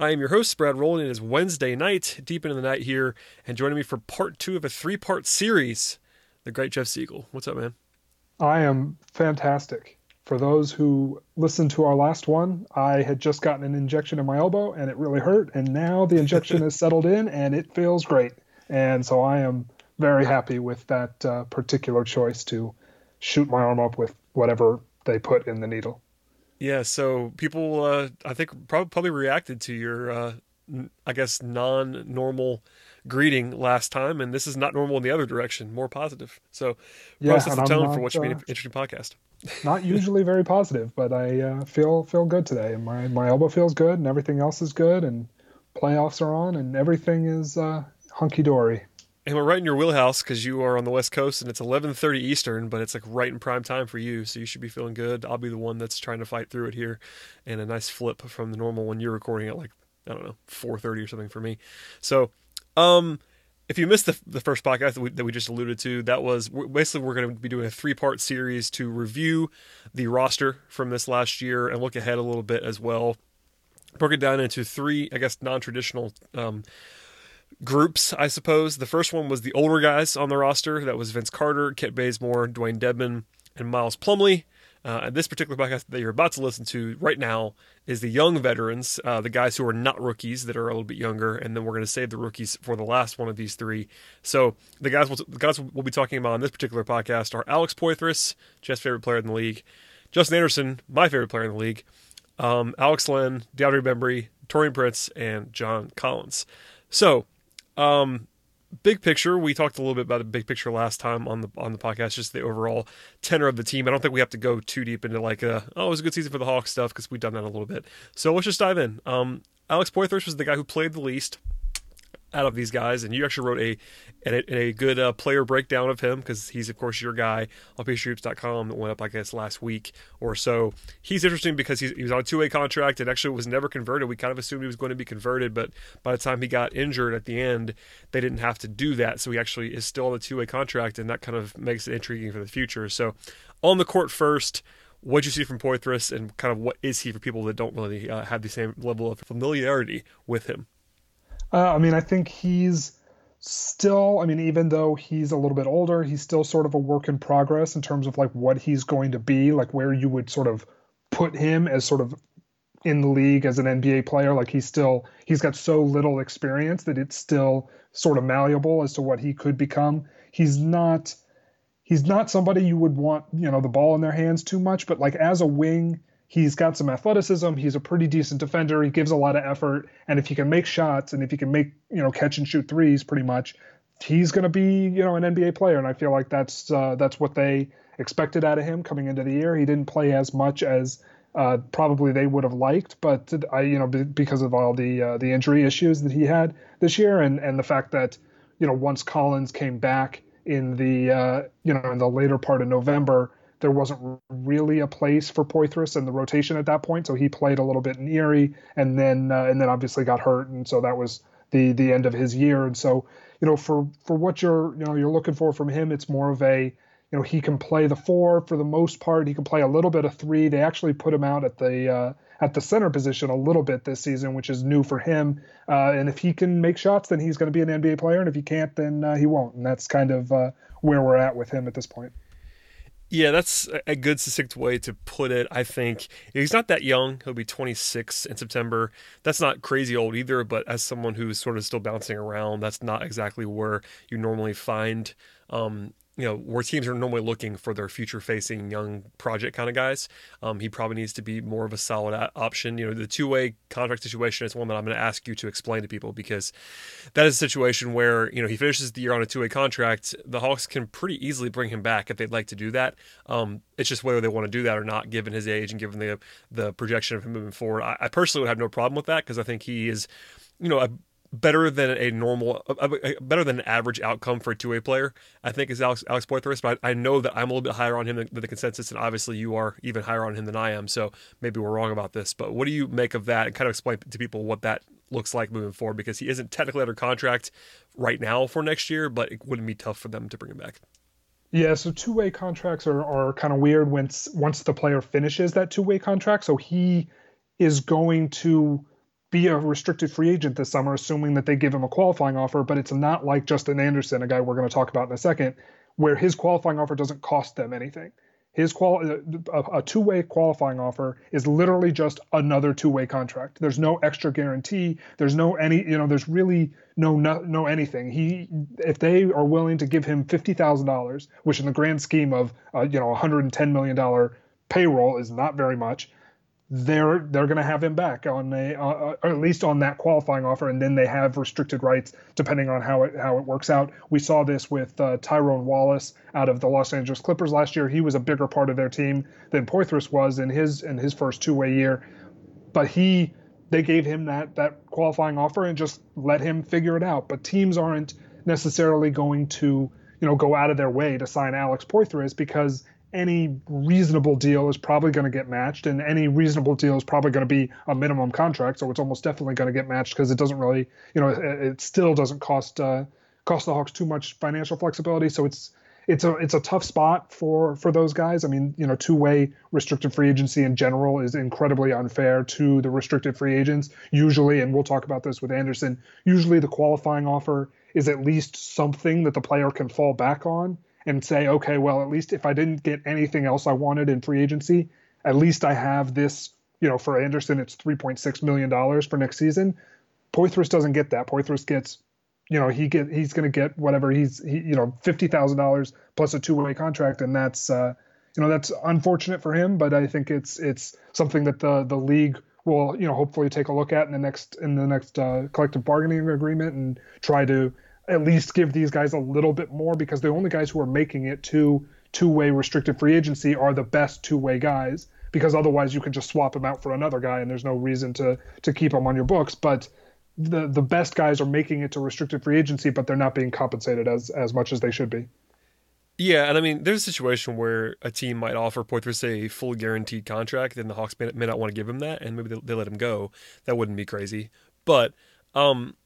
I am your host, Brad Rowland. It is Wednesday night, deep into the night here, and joining me for part two of a three part series, the great Jeff Siegel. What's up, man? I am fantastic. For those who listened to our last one, I had just gotten an injection in my elbow and it really hurt. And now the injection is settled in and it feels great. And so I am very happy with that uh, particular choice to shoot my arm up with whatever they put in the needle. Yeah, so people, uh, I think, probably reacted to your, uh, I guess, non normal greeting last time, and this is not normal in the other direction, more positive. So, yeah, sets the tone not, for what should be an uh, interesting podcast. not usually very positive, but I uh, feel feel good today, and my my elbow feels good, and everything else is good, and playoffs are on, and everything is uh, hunky dory and we're right in your wheelhouse because you are on the west coast and it's 11.30 eastern but it's like right in prime time for you so you should be feeling good. I'll be the one that's trying to fight through it here and a nice flip from the normal when you're recording at like i don't know 4.30 or something for me. So um if you missed the, the first podcast that we, that we just alluded to that was basically we're going to be doing a three part series to review the roster from this last year and look ahead a little bit as well. Broke it down into three i guess non-traditional um, groups, I suppose. The first one was the older guys on the roster. That was Vince Carter, Kent Bazemore, Dewayne Dedmon, and Miles Plumlee. Uh, and this particular podcast that you're about to listen to right now is the young veterans, uh, the guys who are not rookies that are a little bit younger, and then we're going to save the rookies for the last one of these three. So the guys, we'll, the guys we'll be talking about on this particular podcast are Alex Poythress, Jeff's favorite player in the league, Justin Anderson, my favorite player in the league, um, Alex Len, DeAndre Bembry, Taurean Prince, and John Collins. So um, big picture, we talked a little bit about the big picture last time on the on the podcast, just the overall tenor of the team. I don't think we have to go too deep into like a, oh, it was a good season for the Hawks stuff because we've done that a little bit. So let's just dive in. Um, Alex Poythress was the guy who played the least out of these guys, and you actually wrote a a, a good uh, player breakdown of him because he's of course your guy on PeachtreeHoops.com that went up I guess last week or so. He's interesting because he's, he was on a two way contract and actually was never converted. We kind of assumed he was going to be converted, but by the time he got injured at the end, they didn't have to do that. So he actually is still on a two way contract, and that kind of makes it intriguing for the future. So on the court first. What you see from Poythress, and kind of what is he for people that don't really uh, have the same level of familiarity with him? Uh, I mean, I think he's still, I mean, even though he's a little bit older, he's still sort of a work in progress in terms of like what he's going to be, like where you would sort of put him as sort of in the league as an NBA player. Like he's still, he's got so little experience that it's still sort of malleable as to what he could become. He's not, he's not somebody you would want, you know, the ball in their hands too much, but like as a wing, He's got some athleticism. He's a pretty decent defender. He gives a lot of effort, and if he can make shots and if he can make you know catch and shoot threes, pretty much, he's going to be you know an NBA player. And I feel like that's uh, that's what they expected out of him coming into the year. He didn't play as much as uh, probably they would have liked, but I you know because of all the uh, the injury issues that he had this year, and and the fact that you know once Collins came back in the uh, you know in the later part of November there wasn't really a place for Poythress in the rotation at that point, so he played a little bit in Erie, and then uh, and then obviously got hurt, and so that was the the end of his year. And so you know for for what you're you know you're looking for from him, it's more of a you know he can play the four for the most part. He can play a little bit of three. They actually put him out at the uh, at the center position a little bit this season, which is new for him. Uh, and if he can make shots, then he's going to be an NBA player, and if he can't, then uh, he won't. And that's kind of uh, where we're at with him at this point. Yeah, that's a good succinct way to put it. I think he's not that young. He'll be 26 in September. That's not crazy old either, but as someone who's sort of still bouncing around, that's not exactly where you normally find um, you know, where teams are normally looking for their future facing young project kind of guys. Um, he probably needs to be more of a solid option. You know, the two way contract situation is one that I'm going to ask you to explain to people because that is a situation where, you know, he finishes the year on a two way contract. The Hawks can pretty easily bring him back if they'd like to do that. Um, it's just whether they want to do that or not, given his age and given the, the projection of him moving forward. I, I personally would have no problem with that because I think he is, you know, a better than a normal, uh, uh, better than an average outcome for a two way player. I think is Alex Alex Poythress, but I, I, know that I'm a little bit higher on him than, than, the consensus, and obviously you are even higher on him than I am. So maybe we're wrong about this. But what do you make of that, and kind of explain to people what that looks like moving forward? Because he isn't technically under contract right now for next year, but it wouldn't be tough for them to bring him back. Yeah, so two way contracts are, are kind of weird once once the player finishes that two way contract. So he is going to be a restricted free agent this summer, assuming that they give him a qualifying offer. But it's not like Justin Anderson, a guy we're going to talk about in a second, where his qualifying offer doesn't cost them anything. His qual a, a two-way qualifying offer is literally just another two-way contract. There's no extra guarantee. There's no any you know. There's really no no, no anything. He if they are willing to give him fifty thousand dollars, which in the grand scheme of uh, you know 110 million dollar payroll is not very much they're they're going to have him back on a uh, or at least on that qualifying offer, and then they have restricted rights depending on how it how it works out. We saw this with uh, Tyrone Wallace out of the Los Angeles Clippers last year. He was a bigger part of their team than Poythress was in his in his first two way year, but he they gave him that that qualifying offer and just let him figure it out. But teams aren't necessarily going to you know go out of their way to sign Alex Poythress because any reasonable deal is probably going to get matched, and any reasonable deal is probably going to be a minimum contract. So it's almost definitely going to get matched because it doesn't really, you know, it, it still doesn't cost uh, cost the Hawks too much financial flexibility. So it's it's a it's a tough spot for for those guys. I mean, you know, two way restricted free agency in general is incredibly unfair to the restricted free agents. Usually, and we'll talk about this with Anderson. Usually, the qualifying offer is at least something that the player can fall back on and say, okay, well, at least if I didn't get anything else I wanted in free agency, at least I have this. You know, for Anderson, it's three point six million dollars for next season. Poythress doesn't get that. Poythress gets, you know, he get he's going to get whatever he's he, you know fifty thousand dollars plus a two way contract, and that's uh, you know that's unfortunate for him, but I think it's it's something that the the league will you know hopefully take a look at in the next in the next uh, collective bargaining agreement and try to at least give these guys a little bit more because the only guys who are making it to two-way restricted free agency are the best two-way guys because otherwise you can just swap him out for another guy and there's no reason to to keep him on your books but the the best guys are making it to restricted free agency but they're not being compensated as as much as they should be yeah, and I mean, there's a situation where a team might offer Poythress a full guaranteed contract, and the Hawks may, may not want to give him that, and maybe they, they let him go. That wouldn't be crazy. But um,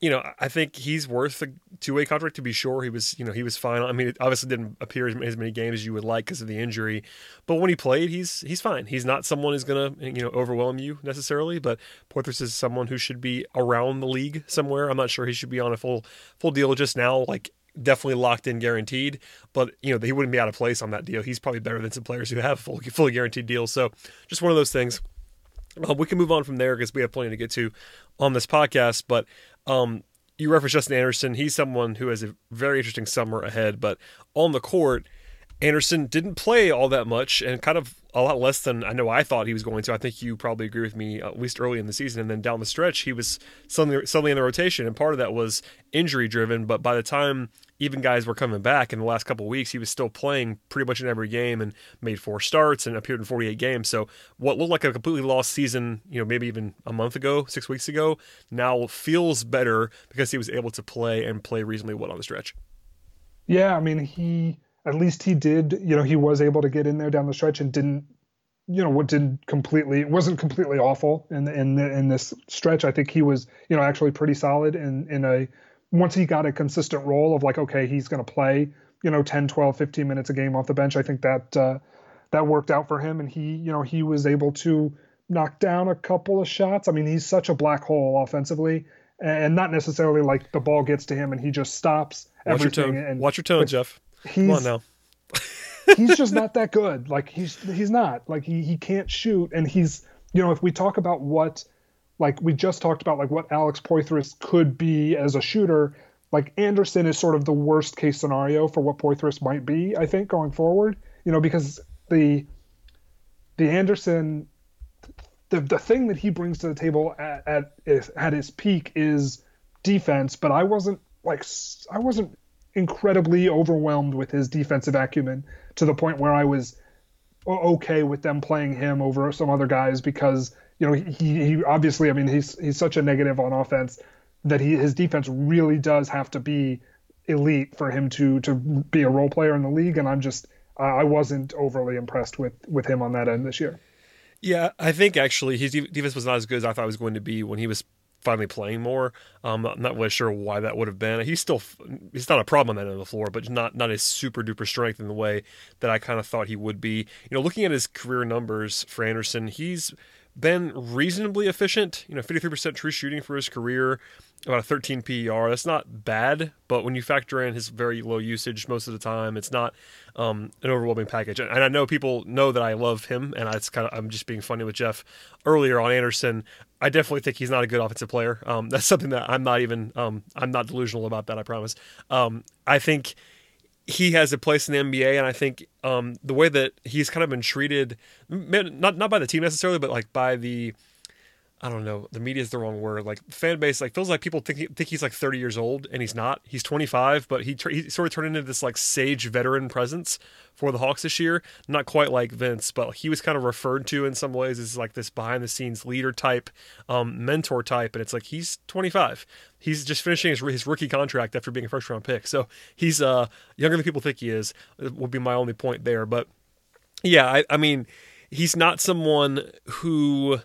you know, I think he's worth a two way contract to be sure. He was, you know, he was fine. I mean, it obviously didn't appear as many games as you would like because of the injury, but when he played, he's he's fine. He's not someone who's gonna you know overwhelm you necessarily, but Poythress is someone who should be around the league somewhere. I'm not sure he should be on a full full deal just now, like definitely locked in guaranteed, but you know he wouldn't be out of place on that deal. He's probably better than some players who have full fully guaranteed deals. So just one of those things. Uh, we can move on from there because we have plenty to get to on this podcast, but um, you referenced Justin Anderson. He's someone who has a very interesting summer ahead, but on the court, Anderson didn't play all that much and kind of a lot less than I know I thought he was going to. I think you probably agree with me, at least early in the season. And then down the stretch, he was suddenly, suddenly in the rotation. And part of that was injury driven. But by the time even guys were coming back in the last couple weeks, he was still playing pretty much in every game and made four starts and appeared in 48 games. So what looked like a completely lost season, you know, maybe even a month ago, six weeks ago, now feels better because he was able to play and play reasonably well on the stretch. Yeah, I mean, he at least he did, you know, he was able to get in there down the stretch and didn't, you know, what didn't completely, wasn't completely awful in in in this stretch. I think he was, you know, actually pretty solid in in a once he got a consistent role of like, okay, he's going to play, you know, 10, 12, 15 minutes a game off the bench. I think that uh, that worked out for him, and he, you know, he was able to knock down a couple of shots. I mean, he's such a black hole offensively, and not necessarily like the ball gets to him and he just stops Watch everything. Your tone. And, Watch your tone, Jeff. He's, Come on now. he's just not that good. Like he's he's not. Like he he can't shoot and he's you know, if we talk about what like we just talked about like what Alex Poythress could be as a shooter, like Anderson is sort of the worst case scenario for what Poythress might be, I think, going forward. You know, because the the Anderson the the thing that he brings to the table at at, at his peak is defense, but I wasn't like I wasn't incredibly overwhelmed with his defensive acumen to the point where I was okay with them playing him over some other guys because you know he, he obviously I mean he's he's such a negative on offense that he his defense really does have to be elite for him to to be a role player in the league. And I'm just I wasn't overly impressed with with him on that end this year. Yeah, I think actually his defense was not as good as I thought it was going to be when he was finally playing more. Um, I'm not really sure why that would have been. He's still he's not a problem on that end of the floor, but not not a super duper strength in the way that I kind of thought he would be. You know, looking at his career numbers for Anderson, he's been reasonably efficient. You know, 53% true shooting for his career, about a 13 PER. That's not bad, but when you factor in his very low usage most of the time, it's not um, an overwhelming package. And I know people know that I love him, and it's kind of I'm just being funny with Jeff earlier on Anderson. I definitely think he's not a good offensive player. Um, that's something that I'm not even um, I'm not delusional about that. I promise. Um, I think he has a place in the NBA, and I think um, the way that he's kind of been treated, not not by the team necessarily, but like by the I don't know. The media is the wrong word. Like fan base, like feels like people think think he's like 30 years old, and he's not. He's 25, but he, he sort of turned into this like sage veteran presence for the Hawks this year. Not quite like Vince, but he was kind of referred to in some ways as like this behind the scenes leader type, um, mentor type, and it's like he's 25. He's just finishing his, his rookie contract after being a first round pick, so he's uh younger than people think he is. Would be my only point there, but yeah, I, I mean, he's not someone who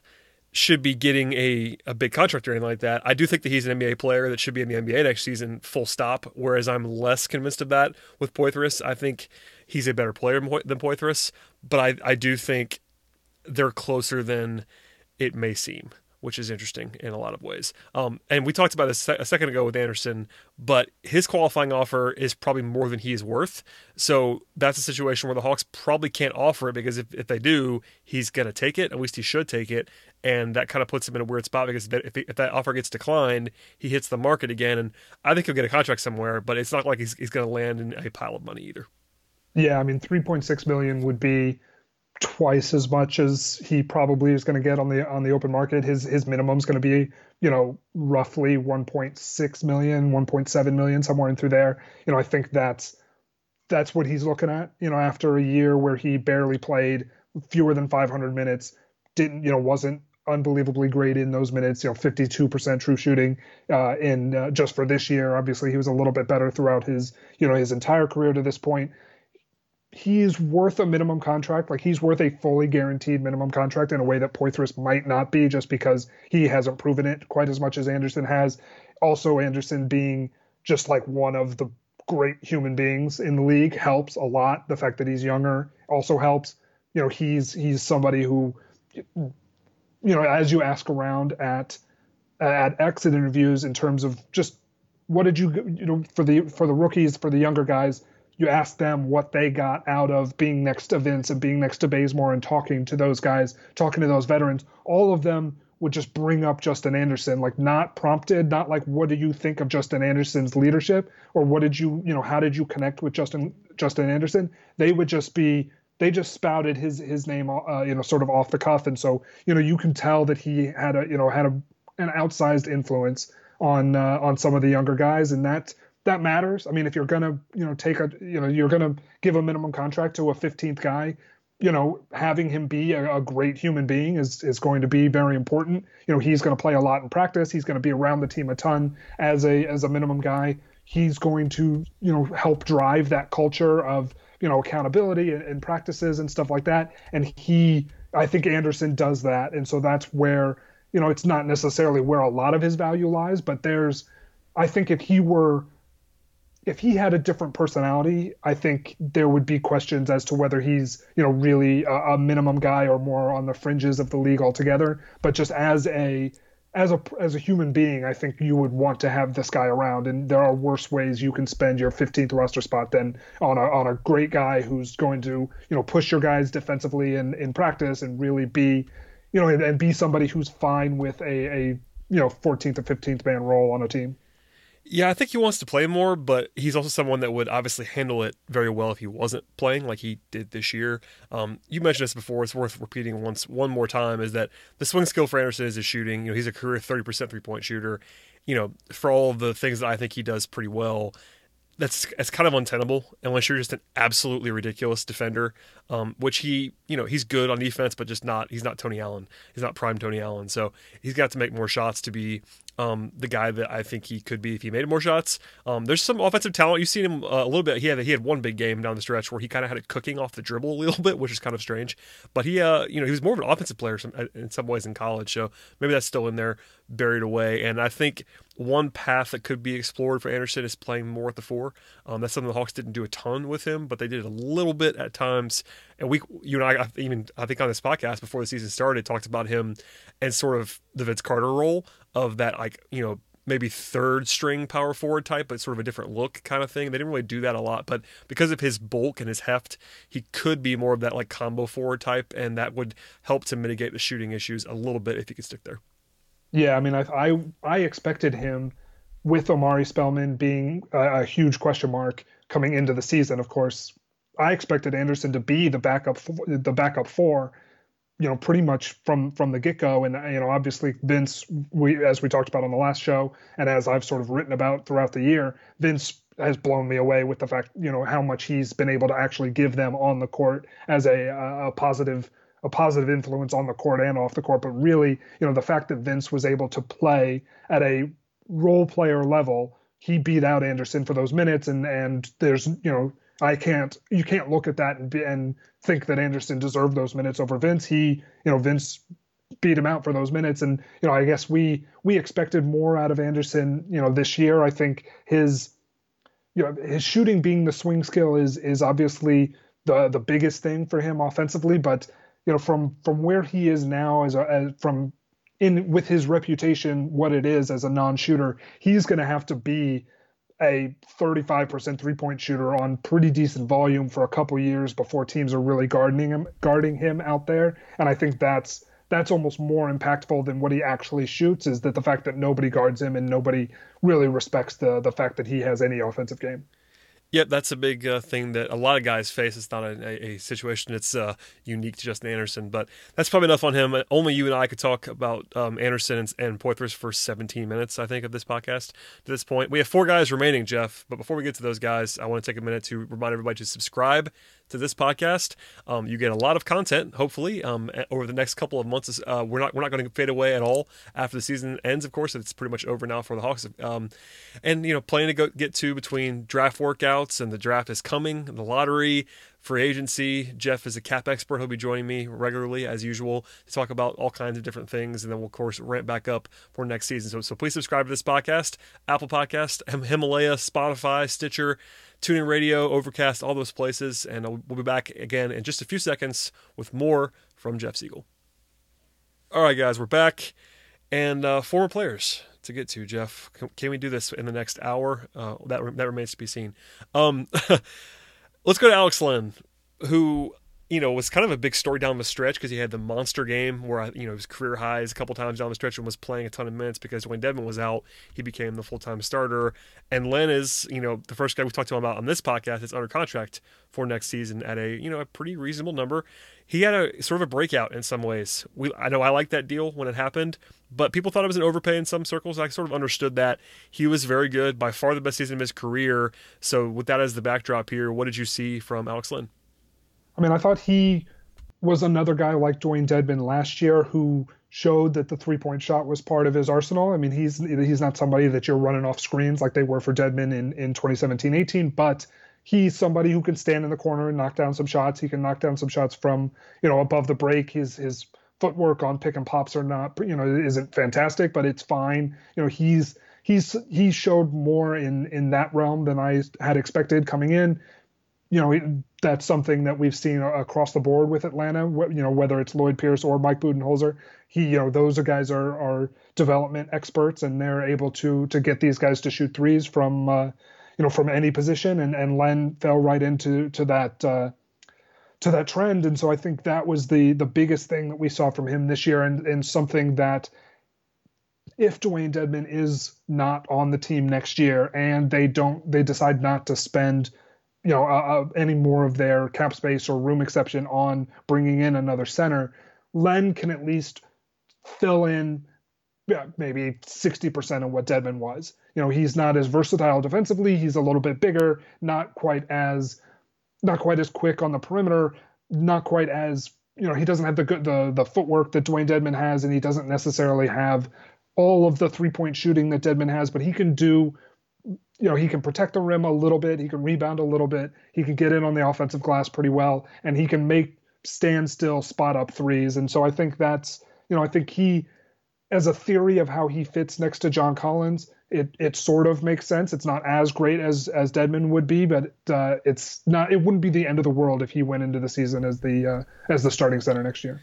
should be getting a, a big contract or anything like that. I do think that he's an NBA player that should be in the NBA next season, full stop. Whereas I'm less convinced of that with Poythress. I think he's a better player than Poythress, but I, I do think they're closer than it may seem which is interesting in a lot of ways. Um, and we talked about this a second ago with Anderson, but his qualifying offer is probably more than he is worth. So that's a situation where the Hawks probably can't offer it because if, if they do, he's going to take it. At least he should take it. And that kind of puts him in a weird spot because if, if that offer gets declined, he hits the market again. And I think he'll get a contract somewhere, but it's not like he's, he's going to land in a pile of money either. Yeah, I mean, 3.6 million would be twice as much as he probably is going to get on the on the open market. His his minimum is going to be you know roughly 1.6 million, 1.7 million, somewhere in through there. You know, I think that's that's what he's looking at. You know, after a year where he barely played, fewer than 500 minutes, didn't you know wasn't unbelievably great in those minutes. You know, 52% true shooting uh, in uh, just for this year. Obviously, he was a little bit better throughout his you know his entire career to this point He is worth a minimum contract. Like he's worth a fully guaranteed minimum contract in a way that Poythress might not be, just because he hasn't proven it quite as much as Anderson has. Also, Anderson being just like one of the great human beings in the league helps a lot. The fact that he's younger also helps. You know, he's he's somebody who, you know, as you ask around at at exit interviews in terms of just what did you you know for the for the rookies for the younger guys you ask them what they got out of being next to Vince and being next to Bazemore and talking to those guys, talking to those veterans, all of them would just bring up Justin Anderson, like not prompted, not like what do you think of Justin Anderson's leadership or what did you, you know, how did you connect with Justin Justin Anderson? They would just be they just spouted his his name, uh, you know, sort of off the cuff, and so you know you can tell that he had a you know had a an outsized influence on uh, on some of the younger guys, and that that matters. I mean, if you're gonna, you know, take a, you know, you're gonna give a minimum contract to a 15th guy, you know, having him be a, a, great human being is is going to be very important. You know, he's going to play a lot in practice. He's going to be around the team a ton as a as a minimum guy. He's going to, you know, help drive that culture of, you know, accountability and, and practices and stuff like that. And he, I think Anderson does that, and so that's where, you know, it's not necessarily where a lot of his value lies, but there's, I think if he were if he had a different personality, I think there would be questions as to whether he's, you know, really a, a, minimum guy or more on the fringes of the league altogether. But just as a as a as a human being, I think you would want to have this guy around. And there are worse ways you can spend your 15th roster spot than on a on a great guy who's going to, you know, push your guys defensively in in practice and really be, you know, and, and be somebody who's fine with a a you know 14th or 15th man role on a team. Yeah, I think he wants to play more, but he's also someone that would obviously handle it very well if he wasn't playing like he did this year. Um, you mentioned this before; it's worth repeating once, one more time. Is that the swing skill for Anderson is his shooting? You know, he's a career thirty percent three point shooter. You know, for all of the things that I think he does pretty well, that's it's kind of untenable unless you're just an absolutely ridiculous defender. Um, which he, you know, he's good on defense, but just not. He's not Tony Allen. He's not prime Tony Allen. So he's got to make more shots to be um, the guy that I think he could be if he made more shots. Um, there's some offensive talent. You've seen him uh, a little bit. He had he had one big game down the stretch where he kind of had it cooking off the dribble a little bit, which is kind of strange. But he, uh, you know, he was more of an offensive player uh, in some ways in college, so maybe that's still in there buried away. And I think one path that could be explored for Anderson is playing more at the four. Um, that's something the Hawks didn't do a ton with him, but they did a little bit at times. And we, you and I, even I think on this podcast before the season started, talked about him and sort of the Vince Carter role of that, like you know, maybe third string power forward type, but sort of a different look kind of thing. They didn't really do that a lot, but because of his bulk and his heft, he could be more of that like combo forward type, and that would help to mitigate the shooting issues a little bit if he could stick there. Yeah, I mean, I I, I expected him with Omari Spellman being a, a, huge question mark coming into the season. Of course, I expected Anderson to be the backup the backup four, you know, pretty much from from the get go. And you know, obviously Vince, we as we talked about on the last show, and as I've sort of written about throughout the year, Vince has blown me away with the fact you know how much he's been able to actually give them on the court as a, a positive a positive influence on the court and off the court, but really, you know, the fact that Vince was able to play at a role player level, he beat out Anderson for those minutes, and and there's you know I can't you can't look at that and be, and think that Anderson deserved those minutes over Vince. He you know Vince beat him out for those minutes, and you know I guess we we expected more out of Anderson you know this year. I think his you know his shooting being the swing skill is is obviously the the biggest thing for him offensively, but you know from from where he is now as a as from in with his reputation what it is as a non-shooter he's going to have to be a 35% three-point shooter on pretty decent volume for a couple years before teams are really guarding him guarding him out there. And i think that's that's almost more impactful than what he actually shoots is that the fact that nobody guards him and nobody really respects the the fact that he has any offensive game Yep, that's a big uh, thing that a lot of guys face. It's not a, a situation that's uh, unique to Justin Anderson, but that's probably enough on him. Only you and I could talk about um, Anderson and, and Poythress for 17 minutes, I think, of this podcast to this point. We have four guys remaining, Jeff, but before we get to those guys, I want to take a minute to remind everybody to subscribe to this podcast. Um, you get a lot of content, hopefully, um, over the next couple of months. Uh, we're not we're not going to fade away at all after the season ends. Of course, it's pretty much over now for the Hawks. Um, and you know, plenty to go get to between draft workouts and the draft is coming, the lottery, free agency. Jeff is a cap expert. He'll be joining me regularly as usual to talk about all kinds of different things, and then we'll of course ramp back up for next season. So, so please subscribe to this podcast, Apple Podcast, Himalaya, Spotify, Stitcher. TuneIn Radio, Overcast, all those places. And we'll be back again in just a few seconds with more from Jeff Siegel. All right, guys, we're back. And uh, former players to get to, Jeff. Can, we do this in the next hour? Uh, that, that remains to be seen. Um, let's go to Alex Len, who you know, it was kind of a big story down the stretch because he had the monster game where, you know, his career highs a couple times down the stretch and was playing a ton of minutes because when Dedmon was out, he became the full time starter. And Len is, you know, the first guy we talked to him about on this podcast that's under contract for next season at a, you know, a pretty reasonable number. He had a sort of a breakout in some ways. We, I know I liked that deal when it happened, but people thought it was an overpay in some circles. I sort of understood that. He was very good, by far the best season of his career. So, with that as the backdrop here, what did you see from Alex Len? I mean, I thought he was another guy like Dewayne Dedmon last year who showed that the three point shot was part of his arsenal. I mean, he's he's not somebody that you're running off screens like they were for Dedmon in, in 2017 18, but he's somebody who can stand in the corner and knock down some shots. He can knock down some shots from, you know, above the break. His his footwork on pick and pops are not, you know, isn't fantastic, but it's fine. You know, he's he's he showed more in in that realm than I had expected coming in you know that's something that we've seen across the board with Atlanta. You know whether it's Lloyd Pierce or Mike Budenholzer, he you know those guys are are development experts and they're able to to get these guys to shoot threes from uh, you know from any position and and Len fell right into to that. Uh, to that trend, and so I think that was the the biggest thing that we saw from him this year, and and something that if Dewayne Dedmon is not on the team next year and they don't they decide not to spend you know uh, uh, any more of their cap space or room exception on bringing in another center, Len can at least fill in yeah, maybe 60% of what Dedmon was. You know, he's not as versatile defensively. He's a little bit bigger, not quite as not quite as quick on the perimeter, not quite as you know, he doesn't have the good the the footwork that Dewayne Dedmon has, and he doesn't necessarily have all of the three point shooting that Dedmon has, but he can do, you know, he can protect the rim a little bit, he can rebound a little bit, he can get in on the offensive glass pretty well, and he can make standstill spot up threes. And so I think that's, you know, I think he, as a theory of how he fits next to John Collins, it it sort of makes sense. It's not as great as as Dedmon would be, but uh, it's not. It wouldn't be the end of the world if he went into the season as the uh, as the starting center next year.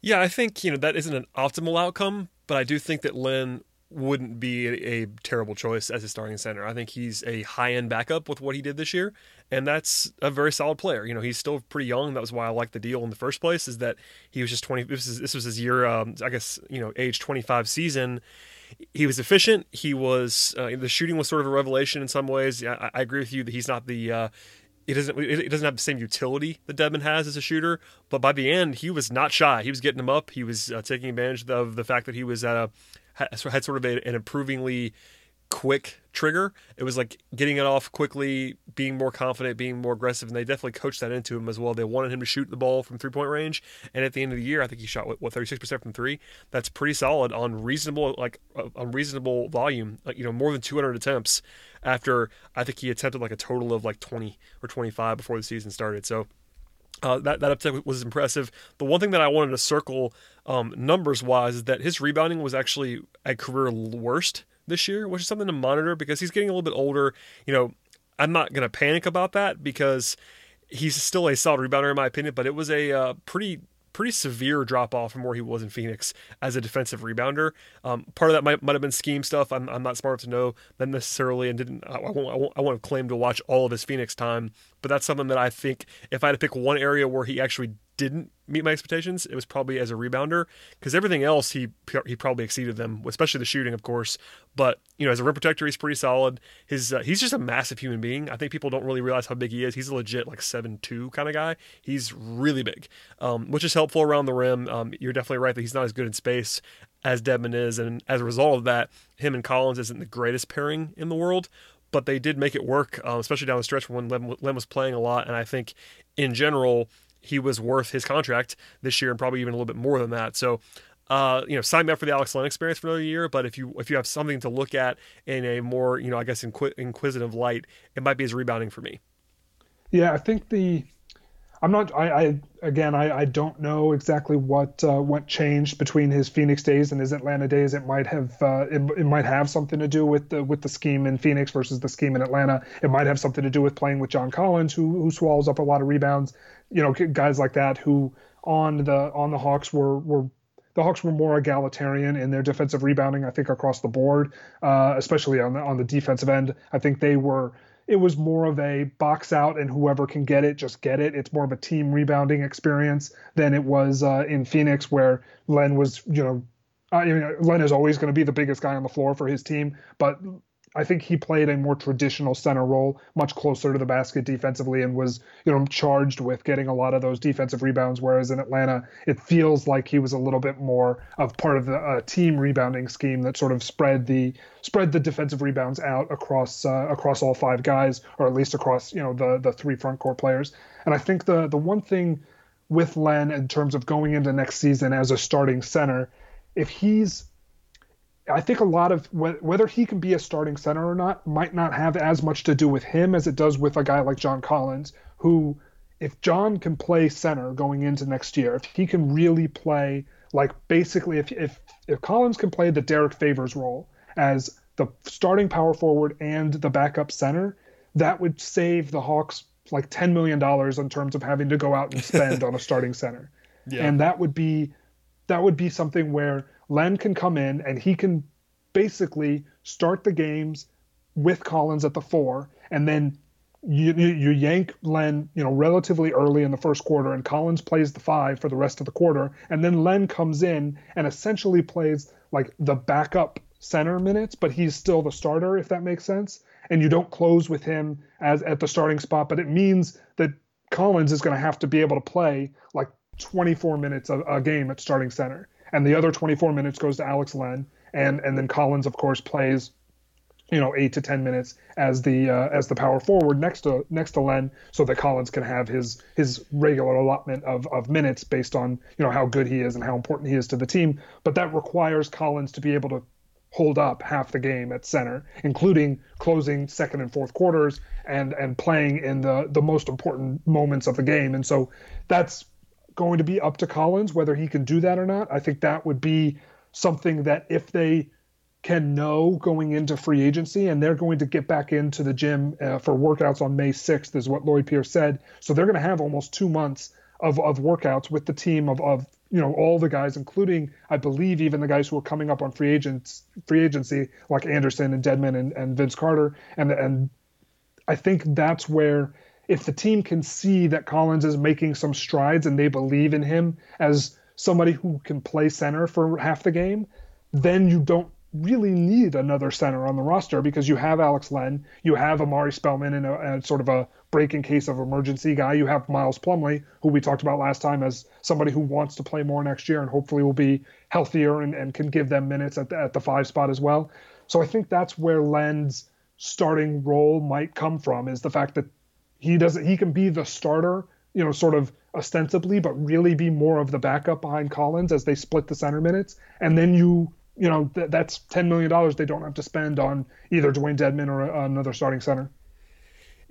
Yeah, I think you know that isn't an optimal outcome, but I do think that Len wouldn't be a, terrible choice as a starting center. I think he's a high end backup with what he did this year, and that's a very solid player. You know, he's still pretty young. That was why I liked the deal in the first place. Is that he was just twenty. This, is, this was his year. Um, I guess you know, age twenty five season he was efficient. He was uh, the shooting was sort of a revelation in some ways. I, I agree with you that he's not the uh, he doesn't it doesn't have the same utility that Dedmon has as a shooter. But by the end, he was not shy. He was getting them up. He was uh, taking advantage of the fact that he was at a had sort of a, an improvingly quick trigger. It was like getting it off quickly, being more confident, being more aggressive, and they definitely coached that into him as well. They wanted him to shoot the ball from three point range, and at the end of the year, I think he shot what thirty six percent from three. That's pretty solid on reasonable like uh, on reasonable volume. Like you know more than two hundred attempts. After I think he attempted like a total of like twenty or twenty five before the season started. So. Uh, that that uptick was impressive. The one thing that I wanted to circle um, numbers wise is that his rebounding was actually a career worst this year, which is something to monitor because he's getting a little bit older. You know, I'm not going to panic about that because he's still a solid rebounder in my opinion, but it was a uh, pretty pretty severe drop off from where he was in Phoenix as a defensive rebounder. Um, part of that might, might have been scheme stuff. I'm, I'm not smart enough to know that necessarily, and didn't I won't, I won't I won't claim to watch all of his Phoenix time, but that's something that I think if I had to pick one area where he actually didn't meet my expectations, it was probably as a rebounder because everything else he he probably exceeded them, especially the shooting, of course. But you know, as a rim protector, he's pretty solid. His uh, he's just a massive human being. I think people don't really realize how big he is. He's a legit like seven two kind of guy. He's really big, um, which is helpful around the rim. Um, you're definitely right that he's not as good in space as Dedmon is, and as a result of that, him and Collins isn't the greatest pairing in the world but they did make it work, uh, especially down the stretch when Len, Len, was playing a lot. And I think in general, he was worth his contract this year and probably even a little bit more than that. So, uh, you know, sign me up for the Alex Len experience for another year. But if you if you have something to look at in a more you know I guess inqu- inquisitive light, it might be his rebounding for me. Yeah, I think the I'm not. I, I again, I, I don't know exactly what uh, what changed between his Phoenix days and his Atlanta days. It might have uh, it, it might have something to do with the with the scheme in Phoenix versus the scheme in Atlanta. It might have something to do with playing with John Collins, who who swallows up a lot of rebounds. You know, guys like that who on the on the Hawks were were the Hawks were more egalitarian in their defensive rebounding, I think, across the board, uh, especially on the on the defensive end. I think they were it was more of a box out and whoever can get it, just get it. It's more of a team rebounding experience than it was uh, in Phoenix, where Len was, you know, you know Len is always going to be the biggest guy on the floor for his team, but I think he played a more traditional center role, much closer to the basket defensively, and was you know charged with getting a lot of those defensive rebounds. Whereas in Atlanta, it feels like he was a little bit more of part of the uh, team rebounding scheme that sort of spread the spread the defensive rebounds out across uh, across all five guys, or at least across you know the the three front court players. And I think the the one thing with Len in terms of going into next season as a starting center, if he's I think a lot of whether he can be a starting center or not might not have as much to do with him as it does with a guy like John Collins, who, if John can play center going into next year, if he can really play like basically if if if Collins can play the Derrick Favors role as the starting power forward and the backup center, that would save the Hawks like ten million dollars in terms of having to go out and spend on a starting center, yeah. and that would be that would be something where Len can come in and he can basically start the games with Collins at the four, and then you, you yank Len, you know, relatively early in the first quarter, and Collins plays the five for the rest of the quarter, and then Len comes in and essentially plays like the backup center minutes, but he's still the starter, if that makes sense. And you don't close with him as at the starting spot, but it means that Collins is going to have to be able to play like 24 minutes a, a game at starting center and the other 24 minutes goes to Alex Len, and and then Collins, of course, plays you know eight to ten minutes as the uh, as the power forward next to next to Len, so that Collins can have his his regular allotment of of minutes based on you know how good he is and how important he is to the team. But that requires Collins to be able to hold up half the game at center, including closing second and fourth quarters and and playing in the the most important moments of the game. And so that's going to be up to Collins whether he can do that or not. I think that would be something that if they can know going into free agency, and they're going to get back into the gym uh, for workouts on May 6th, is what Lloyd Pierce said. So they're going to have almost two months of, of workouts with the team of, of you know all the guys, including I believe even the guys who are coming up on free agents free agency like Anderson and Dedmon and, and Vince Carter, and and I think that's where if the team can see that Collins is making some strides and they believe in him as somebody who can play center for half the game, then you don't really need another center on the roster because you have Alex Len, you have Omari Spellman in a, a, sort of a break in case of emergency guy. You have Miles Plumlee, who we talked about last time as somebody who wants to play more next year and hopefully will be healthier and, and can give them minutes at the, at the five spot as well. So I think that's where Len's starting role might come from is the fact that he doesn't he can be the starter, you know, sort of ostensibly, but really be more of the backup behind Collins as they split the center minutes. And then you you know th- that's ten million dollars they don't have to spend on either Dewayne Dedmon or a, another starting center.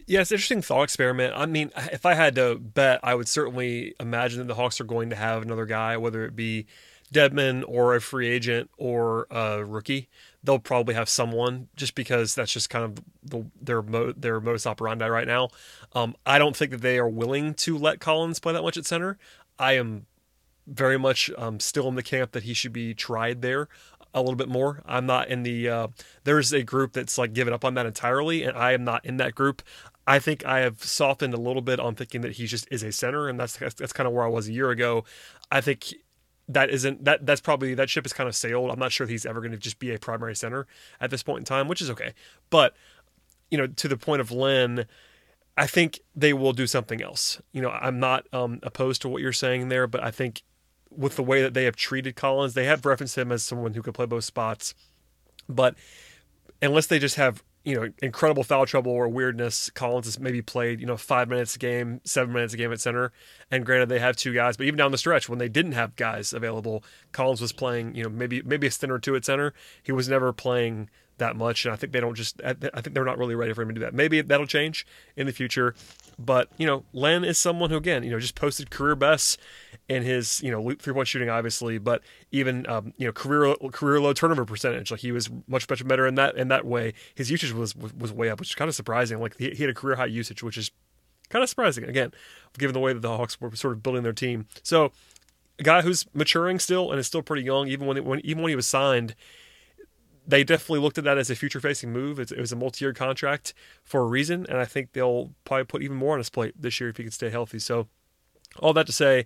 Yeah, it's interesting thought experiment. I mean, if I had to bet, I would certainly imagine that the Hawks are going to have another guy, whether it be Dedmon or a free agent or a rookie. They'll probably have someone just because that's just kind of the, their mo- their modus operandi right now. Um, I don't think that they are willing to let Collins play that much at center. I am very much um, still in the camp that he should be tried there a little bit more. I'm not in the. Uh, there's a group that's like given up on that entirely, and I am not in that group. I think I have softened a little bit on thinking that he just is a center, and that's that's, that's kind of where I was a year ago. I think that isn't that that's probably that ship is kind of sailed. I'm not sure he's ever going to just be a primary center at this point in time, which is okay. But you know, to the point of Len, I think they will do something else. You know, I'm not um, opposed to what you're saying there, but I think with the way that they have treated Collins. They have referenced him as someone who could play both spots, but unless they just have you know incredible foul trouble or weirdness, Collins has maybe played you know five minutes a game, seven minutes a game at center. And granted, they have two guys, but even down the stretch when they didn't have guys available, Collins was playing you know maybe maybe a stint or two at center. He was never playing that much, and I think they don't just. I think they're not really ready for him to do that. Maybe that'll change in the future, but you know, Len is someone who again, you know, just posted career bests in his you know three point shooting, obviously, but even um, you know career career low turnover percentage. Like he was much much better in that in that way. His usage was was, way up, which is kind of surprising. Like he, he had a career high usage, which is kind of surprising again, given the way that the Hawks were sort of building their team. So a guy who's maturing still and is still pretty young, even when, when even when he was signed they definitely looked at that as a future facing move. It was a multi year contract for a reason, and I think they'll probably put even more on his plate this year if he can stay healthy. So, all that to say,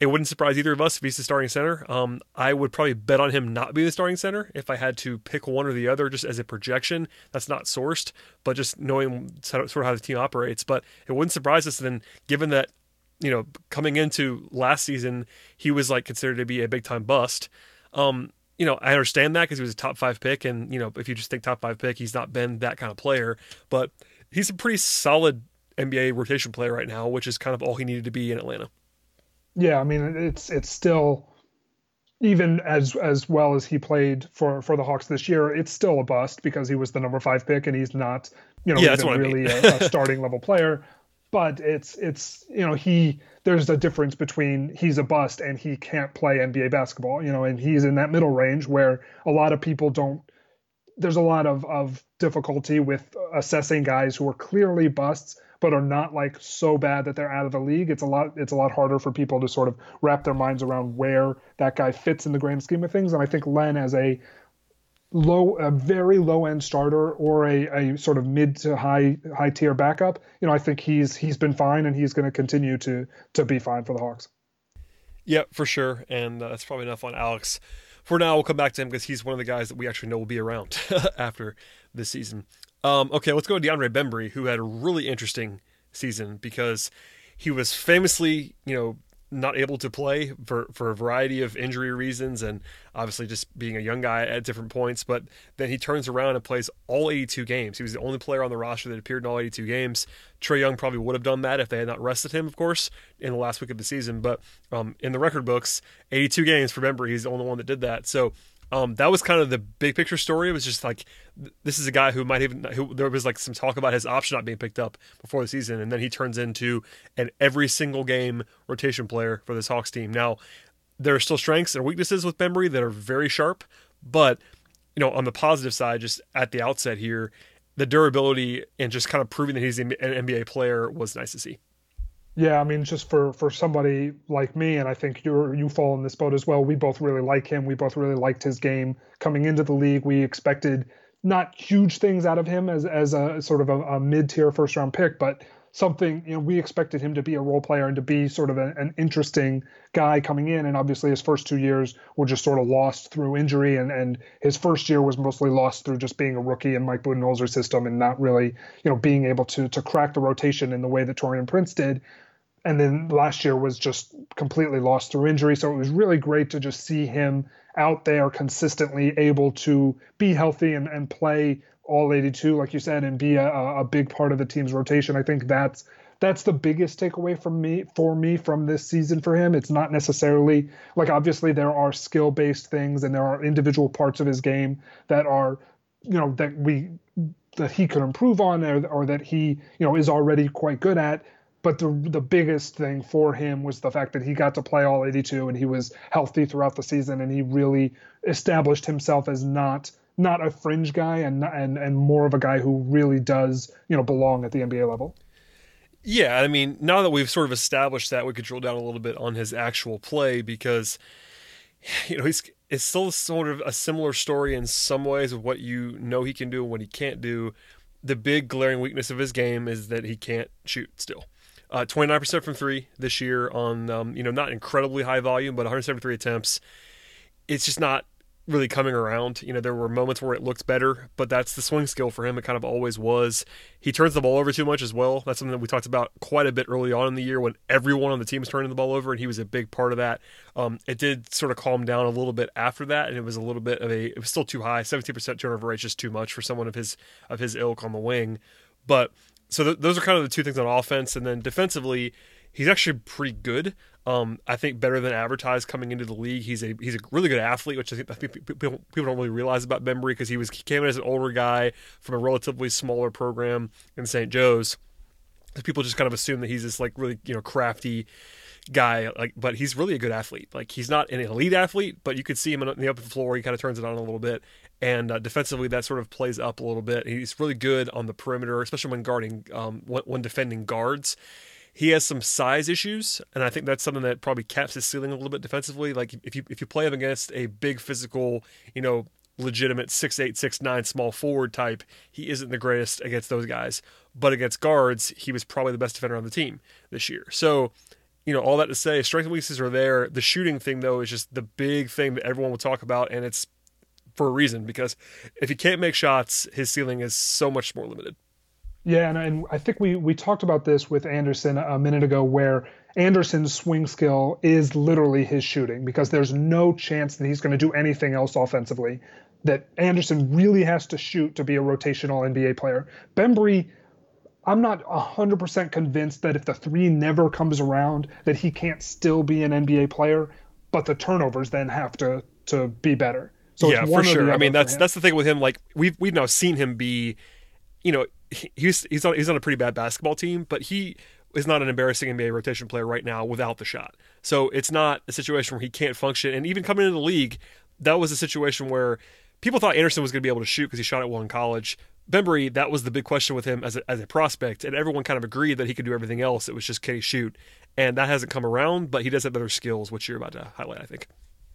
it wouldn't surprise either of us if he's the starting center. Um, I would probably bet on him not being the starting center if I had to pick one or the other, just as a projection. That's not sourced, but just knowing sort of how the team operates. But it wouldn't surprise us then, given that you know coming into last season he was like considered to be a big time bust. Um, you know, I understand that because he was a top five pick, and you know, if you just think top five pick, he's not been that kind of player. But he's a pretty solid NBA rotation player right now, which is kind of all he needed to be in Atlanta. Yeah, I mean, it's it's still even as as well as he played for for the Hawks this year, it's still a bust because he was the number five pick and he's not, you know, yeah, even really I mean. a, a starting level player. But it's it's you know he there's a difference between he's a bust and he can't play NBA basketball, you know, and he's in that middle range where a lot of people don't there's a lot of, of difficulty with assessing guys who are clearly busts but are not like so bad that they're out of the league. It's a lot it's a lot harder for people to sort of wrap their minds around where that guy fits in the grand scheme of things. And I think Len as a low a very low end starter or a, a sort of mid to high high tier backup you know i think he's he's been fine and he's going to continue to to be fine for the hawks. Yeah for sure. And uh, that's probably enough on alex. For now we'll come back to him because he's one of the guys that we actually know will be around after this season. Um, okay let's go to deandre bembry who had a really interesting season because he was famously you know not able to play for, for a variety of injury reasons and obviously just being a young guy at different points. But then he turns around and plays all 82 games. He was the only player on the roster that appeared in all 82 games. Trae Young probably would have done that if they had not rested him, of course, in the last week of the season. But um, in the record books, 82 games Bembry, he's the only one that did that. So um, that was kind of the big picture story. It was just like this is a guy who might even who there was like some talk about his option not being picked up before the season, and then he turns into an every single game rotation player for this Hawks team. Now there are still strengths and weaknesses with Bembry that are very sharp, but you know on the positive side, just at the outset here, the durability and just kind of proving that he's an NBA player was nice to see. Yeah, I mean, just for for somebody like me, and I think you you fall in this boat as well. We both really like him. We both really liked his game coming into the league. We expected not huge things out of him as as a sort of a, a mid tier first round pick, but something you know we expected him to be a role player and to be sort of a, an interesting guy coming in. And obviously, his first two years were just sort of lost through injury, and and his first year was mostly lost through just being a rookie in Mike Budenholzer's system and not really you know being able to to crack the rotation in the way that Taurean Prince did and then last year was just completely lost through injury. So it was really great to just see him out there consistently able to be healthy and, and play all 82, like you said, and be a, a big part of the team's rotation. I think that's that's the biggest takeaway from me for me from this season for him. It's not necessarily like obviously there are skill based things and there are individual parts of his game that are you know that we that he could improve on or, or that he you know is already quite good at but the the biggest thing for him was the fact that he got to play all 82 and he was healthy throughout the season and he really established himself as not not a fringe guy and and and more of a guy who really does you know belong at the NBA level. Yeah, I mean, now that we've sort of established that, we could drill down a little bit on his actual play because you know he's it's still sort of a similar story in some ways of what you know he can do and what he can't do. The big glaring weakness of his game is that he can't shoot still. Uh, 29% from three this year on, um, you know, not incredibly high volume, but 173 attempts. It's just not really coming around. You know, there were moments where it looked better, but that's the swing skill for him. It kind of always was. He turns the ball over too much as well. That's something that we talked about quite a bit early on in the year when everyone on the team was turning the ball over, and he was a big part of that. Um, it did sort of calm down a little bit after that, and it was a little bit of a. It was still too high. 17% turnover rate is just too much for someone of his of his ilk on the wing, but so th- those are kind of the two things on offense, and then defensively, he's actually pretty good. Um, I think better than advertised coming into the league. He's a he's a really good athlete, which I think, I think people, people don't really realize about Bembry because he was he came in as an older guy from a relatively smaller program in St. Joe's. People just kind of assume that he's this like really you know crafty guy, like, but he's really a good athlete. Like, he's not an elite athlete, but you could see him on the upper floor. He kind of turns it on a little bit, and uh, defensively, that sort of plays up a little bit. He's really good on the perimeter, especially when guarding, um, when defending guards. He has some size issues, and I think that's something that probably caps his ceiling a little bit defensively. Like if you if you play him against a big physical, you know, legitimate six eight six nine small forward type, he isn't the greatest against those guys. But against guards, he was probably the best defender on the team this year. So you know, all that to say, strength and weaknesses are there. The shooting thing, though, is just the big thing that everyone will talk about, and it's for a reason because if he can't make shots, his ceiling is so much more limited. Yeah, and, and I think we we talked about this with Anderson a minute ago, where Anderson's swing skill is literally his shooting because there's no chance that he's going to do anything else offensively. That Anderson really has to shoot to be a rotational NBA player. Bembry I'm not 100% convinced that if the three never comes around, that he can't still be an NBA player, but the turnovers then have to to be better. So yeah, for sure. I mean, that's that's the thing with him. Like we've we've now seen him be, you know, he's he's on he's on a pretty bad basketball team, but he is not an embarrassing NBA rotation player right now without the shot. So it's not a situation where he can't function. And even coming into the league, that was a situation where people thought Anderson was going to be able to shoot because he shot it well in college. Bembry, that was the big question with him as a, as a prospect, and everyone kind of agreed that he could do everything else. It was just can he shoot, and that hasn't come around. But he does have better skills, which you're about to highlight, I think.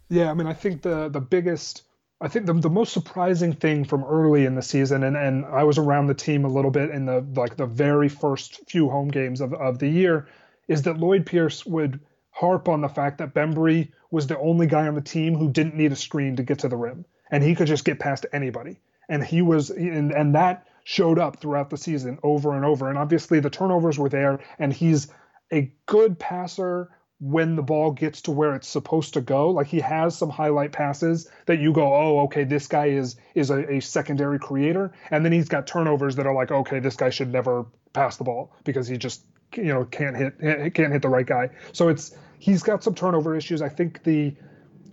Yeah, I mean, I think the the biggest, I think the the most surprising thing from early in the season, and and I was around the team a little bit in the like the very first few home games of of the year, is that Lloyd Pierce would harp on the fact that Bembry was the only guy on the team who didn't need a screen to get to the rim, and he could just get past anybody and he was and, and that showed up throughout the season over and over and obviously the turnovers were there and he's a good passer when the ball gets to where it's supposed to go. Like he has some highlight passes that you go, oh, okay, this guy is is a, a, secondary creator, and then he's got turnovers that are like, okay, this guy should never pass the ball because he just you know can't hit can't hit the right guy. So it's he's got some turnover issues. I think the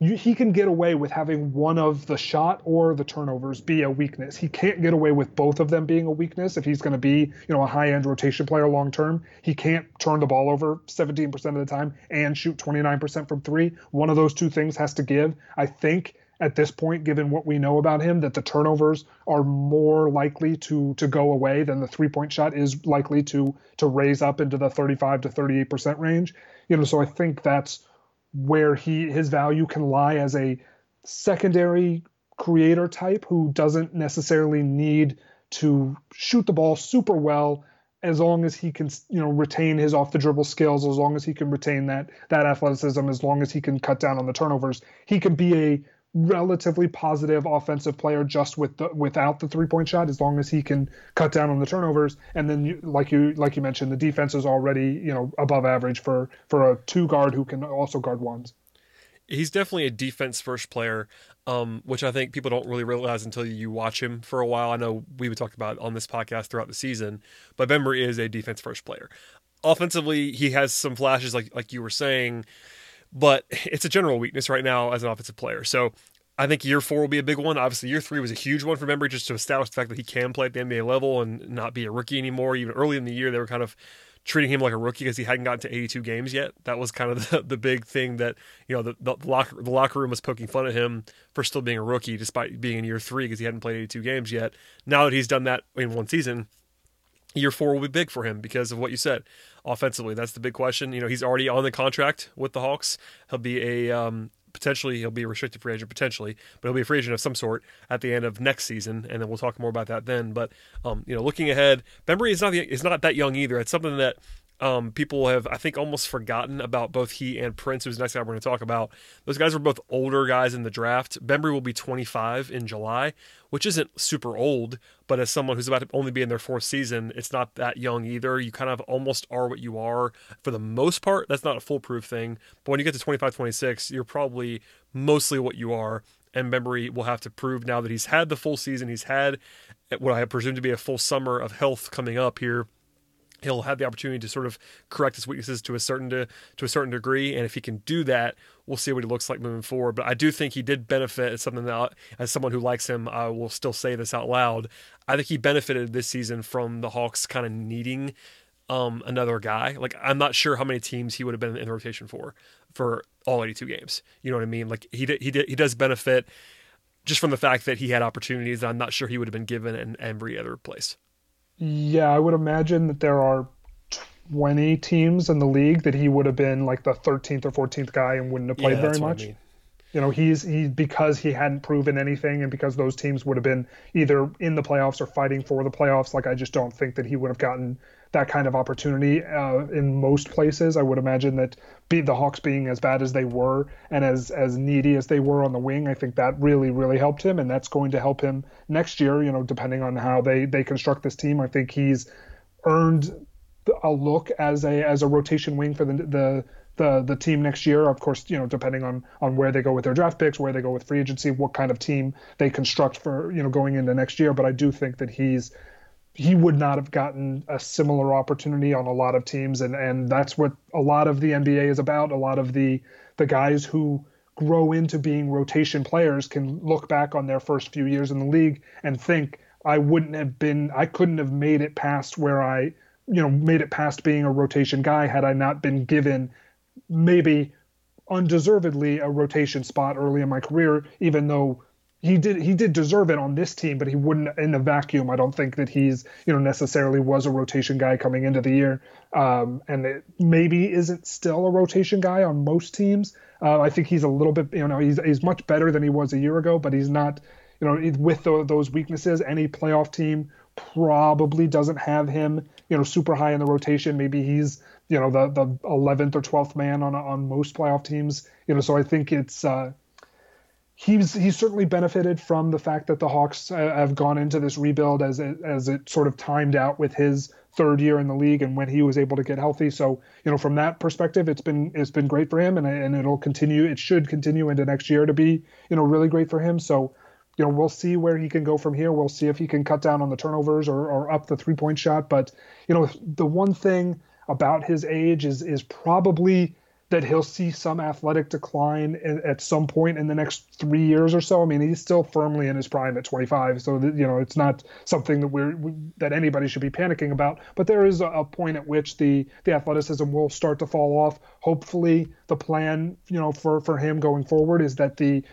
you, he can get away with having one of the shot or the turnovers be a weakness. He can't get away with both of them being a weakness if he's going to be, you know, a high-end rotation player long term. He can't turn the ball over 17% of the time and shoot 29% from 3. One of those two things has to give. I think at this point given what we know about him that the turnovers are more likely to to go away than the three-point shot is likely to to raise up into the 35 to 38% range. You know, so I think that's where he his value can lie as a secondary creator type who doesn't necessarily need to shoot the ball super well as long as he can you know retain his off the dribble skills as long as he can retain that that athleticism as long as he can cut down on the turnovers. He can be a relatively positive offensive player just with the, without the three point shot as long as he can cut down on the turnovers and then you, like you like you mentioned the defense is already you know above average for for a two guard who can also guard ones he's definitely a defense first player um, which I think people don't really realize until you watch him for a while. I know we would talk about on this podcast throughout the season, but Bembry is a defense first player. Offensively, he has some flashes, like like you were saying but it's a general weakness right now as an offensive player. So I think year four will be a big one. Obviously, year three was a huge one for Bembry just to establish the fact that he can play at the NBA level and not be a rookie anymore. Even early in the year, they were kind of treating him like a rookie because he hadn't gotten to 82 games yet. That was kind of the, the big thing that you know the, the locker the locker room was poking fun at him for still being a rookie despite being in year three because he hadn't played 82 games yet. Now that he's done that in one season, year four will be big for him because of what you said offensively. That's the big question. You know, he's already on the contract with the Hawks. He'll be a um, potentially he'll be a restricted free agent potentially, but he'll be a free agent of some sort at the end of next season, and then we'll talk more about that then. But um, you know, looking ahead, Bembry is not is not that young either. It's something that um, people have, I think, almost forgotten about both he and Prince, who's the next guy we're going to talk about. Those guys were both older guys in the draft. Bembry will be 25 in July, which isn't super old, but as someone who's about to only be in their fourth season, it's not that young either. You kind of almost are what you are for the most part. That's not a foolproof thing. But when you get to 25, 26, you're probably mostly what you are. And Bembry will have to prove now that he's had the full season. He's had what I presume to be a full summer of health coming up here he'll have the opportunity to sort of correct his weaknesses to a certain to, to a certain degree and if he can do that we'll see what he looks like moving forward. But i do think he did benefit as something that as someone who likes him i will still say this out loud. I think he benefited this season from the hawks kind of needing um, another guy. Like i'm not sure how many teams he would have been in the rotation for for all 82 games. You know what i mean? Like he did, he did, he does benefit just from the fact that he had opportunities that i'm not sure he would have been given in every other place yeah, I would imagine that there are 20 teams in the league that he would have been like the 13th or 14th guy and wouldn't have played yeah, very much. I mean. You know, he's he because he hadn't proven anything and because those teams would have been either in the playoffs or fighting for the playoffs. Like I just don't think that he would have gotten that kind of opportunity uh, in most places. I would imagine that be the Hawks being as bad as they were and as as needy as they were on the wing, I think that really really helped him, and that's going to help him next year. You know, depending on how they they construct this team, I think he's earned a look as a as a rotation wing for the the the the team next year. Of course, you know, depending on on where they go with their draft picks, where they go with free agency, what kind of team they construct for you know going into next year. But I do think that he's he would not have gotten a similar opportunity on a lot of teams. And and that's what a lot of the NBA is about. A lot of the the guys who grow into being rotation players can look back on their first few years in the league and think I wouldn't have been I couldn't have made it past where I you know made it past being a rotation guy had I not been given maybe undeservedly a rotation spot early in my career even though he did he did deserve it on this team, but he wouldn't in a vacuum. I don't think that he's you know necessarily was a rotation guy coming into the year, um, and it maybe isn't still a rotation guy on most teams. Uh, I think he's a little bit you know he's he's much better than he was a year ago, but he's not you know with the, those weaknesses. Any playoff team probably doesn't have him you know super high in the rotation. Maybe he's you know the the 11th or 12th man on on most playoff teams. You know, so I think it's. Uh, he's he's certainly benefited from the fact that the Hawks uh, have gone into this rebuild as it, as it sort of timed out with his third year in the league and when he was able to get healthy. So you know from that perspective, it's been it's been great for him, and and it'll continue. It should continue into next year to be you know really great for him. So you know we'll see where he can go from here. We'll see if he can cut down on the turnovers or, or up the three point shot. But you know the one thing about his age is is probably that he'll see some athletic decline at some point in the next three years or so. I mean, he's still firmly in his prime at 25, so you know it's not something that we're that anybody should be panicking about. But there is a, point at which the the athleticism will start to fall off. Hopefully, the plan you know for for him going forward is that the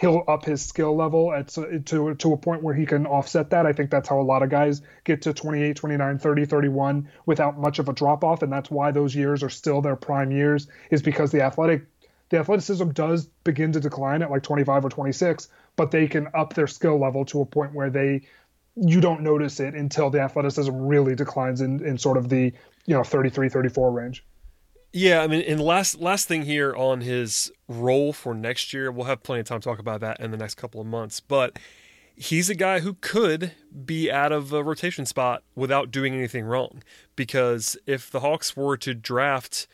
he'll up his skill level at to to a point where he can offset that. I think that's how a lot of guys get to 28, 29, 30, 31 without much of a drop off and that's why those years are still their prime years is because the athletic the athleticism does begin to decline at like 25 or 26, but they can up their skill level to a point where they you don't notice it until the athleticism really declines in in sort of the, you know, 33, 34 range. Yeah, I mean, and last last thing here on his role for next year, we'll have plenty of time to talk about that in the next couple of months. But he's a guy who could be out of a rotation spot without doing anything wrong. Because if the Hawks were to draft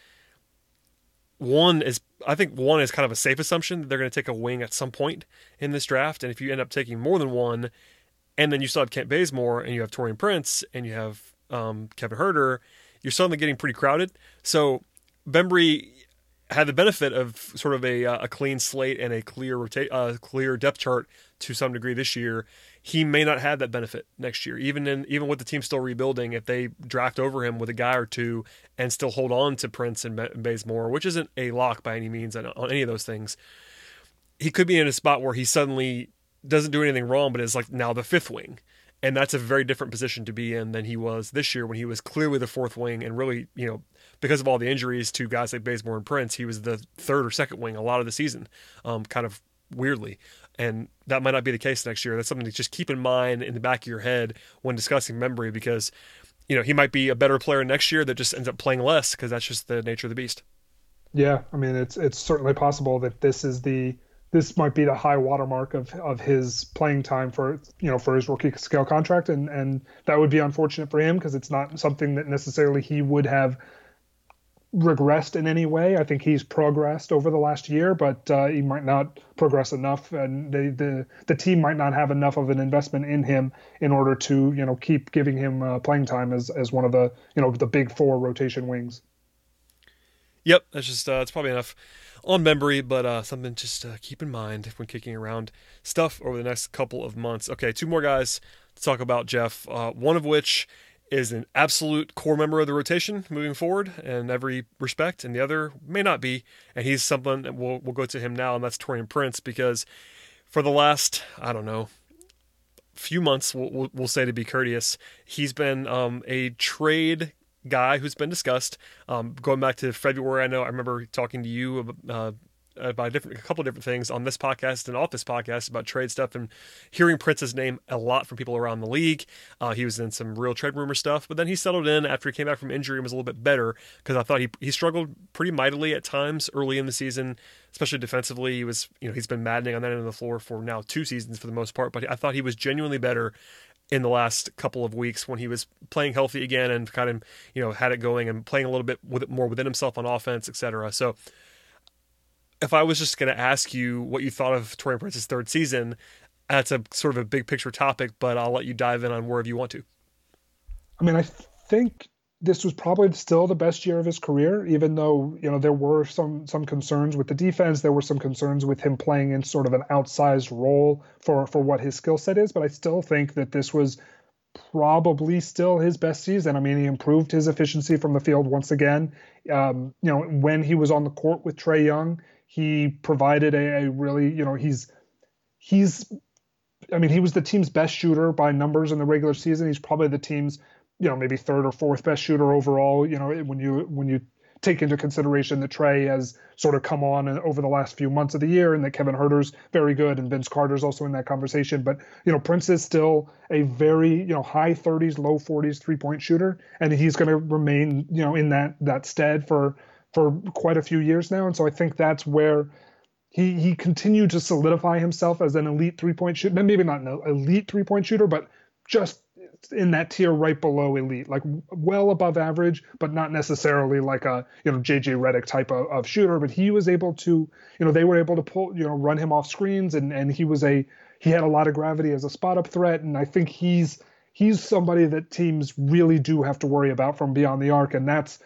one is I think one is kind of a safe assumption that they're going to take a wing at some point in this draft. And if you end up taking more than one, and then you still have Kent Bazemore and you have Taurean Prince and you have um, Kevin Huerter, you're suddenly getting pretty crowded. So Bembry had the benefit of sort of a, uh, a clean slate and a clear rota- uh, clear depth chart to some degree this year. He may not have that benefit next year, even in even with the team still rebuilding. If they draft over him with a guy or two and still hold on to Prince and Bazemore, which isn't a lock by any means on, on any of those things, he could be in a spot where he suddenly doesn't do anything wrong, but is like now the fifth wing. And that's a very different position to be in than he was this year when he was clearly the fourth wing and really, you know, because of all the injuries to guys like Bazemore and Prince, he was the third or second wing a lot of the season, um, kind of weirdly. And that might not be the case next year. That's something to just keep in mind in the back of your head when discussing Bembry because, you know, he might be a better player next year that just ends up playing less because that's just the nature of the beast. Yeah, I mean, it's it's certainly possible that this is the this might be the high watermark of of his playing time for you know for his rookie scale contract, and and that would be unfortunate for him because it's not something that necessarily he would have regressed in any way. I think he's progressed over the last year, but uh, he might not progress enough, and the, the the team might not have enough of an investment in him in order to you know keep giving him uh, playing time as as one of the you know the big four rotation wings. Yep, that's just uh, it's probably enough on Bembry, but uh, something just to keep in mind when kicking around stuff over the next couple of months. Okay, two more guys to talk about, Jeff. Uh, one of which is an absolute core member of the rotation moving forward in every respect, and the other may not be. And he's someone that we'll, we'll go to him now, and that's Taurean Prince, because for the last, I don't know, few months, we'll, we'll say to be courteous, he's been um, a trade guy who's been discussed. Um, going back to February, I know I remember talking to you uh, about a, different, a couple different things on this podcast and off this podcast about trade stuff and hearing Prince's name a lot from people around the league. Uh, he was in some real trade rumor stuff, but then he settled in after he came back from injury and was a little bit better because I thought he he struggled pretty mightily at times early in the season, especially defensively. He was you know he's been maddening on that end of the floor for now two seasons for the most part, but I thought he was genuinely better in the last couple of weeks when he was playing healthy again and kind of you know had it going and playing a little bit with more within himself on offense, etc. So if I was just going to ask you what you thought of Taurean Prince's third season, that's a sort of a big picture topic, but I'll let you dive in on wherever you want to. I mean, I think this was probably still the best year of his career, even though you know there were some some concerns with the defense. There were some concerns with him playing in sort of an outsized role for for what his skill set is. But I still think that this was probably still his best season. I mean, he improved his efficiency from the field once again. Um, you know, when he was on the court with Trae Young, he provided a, a really, you know, he's he's I mean, he was the team's best shooter by numbers in the regular season. He's probably the team's, you know, maybe third or fourth best shooter overall. You know, when you when you take into consideration that Trae has sort of come on over the last few months of the year, and that Kevin Huerter's very good, and Vince Carter's also in that conversation. But you know, Prince is still a very you know high 30s, low 40s three point shooter, and he's going to remain you know in that that stead for for quite a few years now. And so I think that's where he he continued to solidify himself as an elite three point shooter. Maybe not an elite three point shooter, but just in that tier right below elite, like well above average, but not necessarily like a you know JJ Redick type of, of shooter. But he was able to, you know, they were able to pull, you know, run him off screens, and and he was a he had a lot of gravity as a spot up threat, and I think he's he's somebody that teams really do have to worry about from beyond the arc, and that's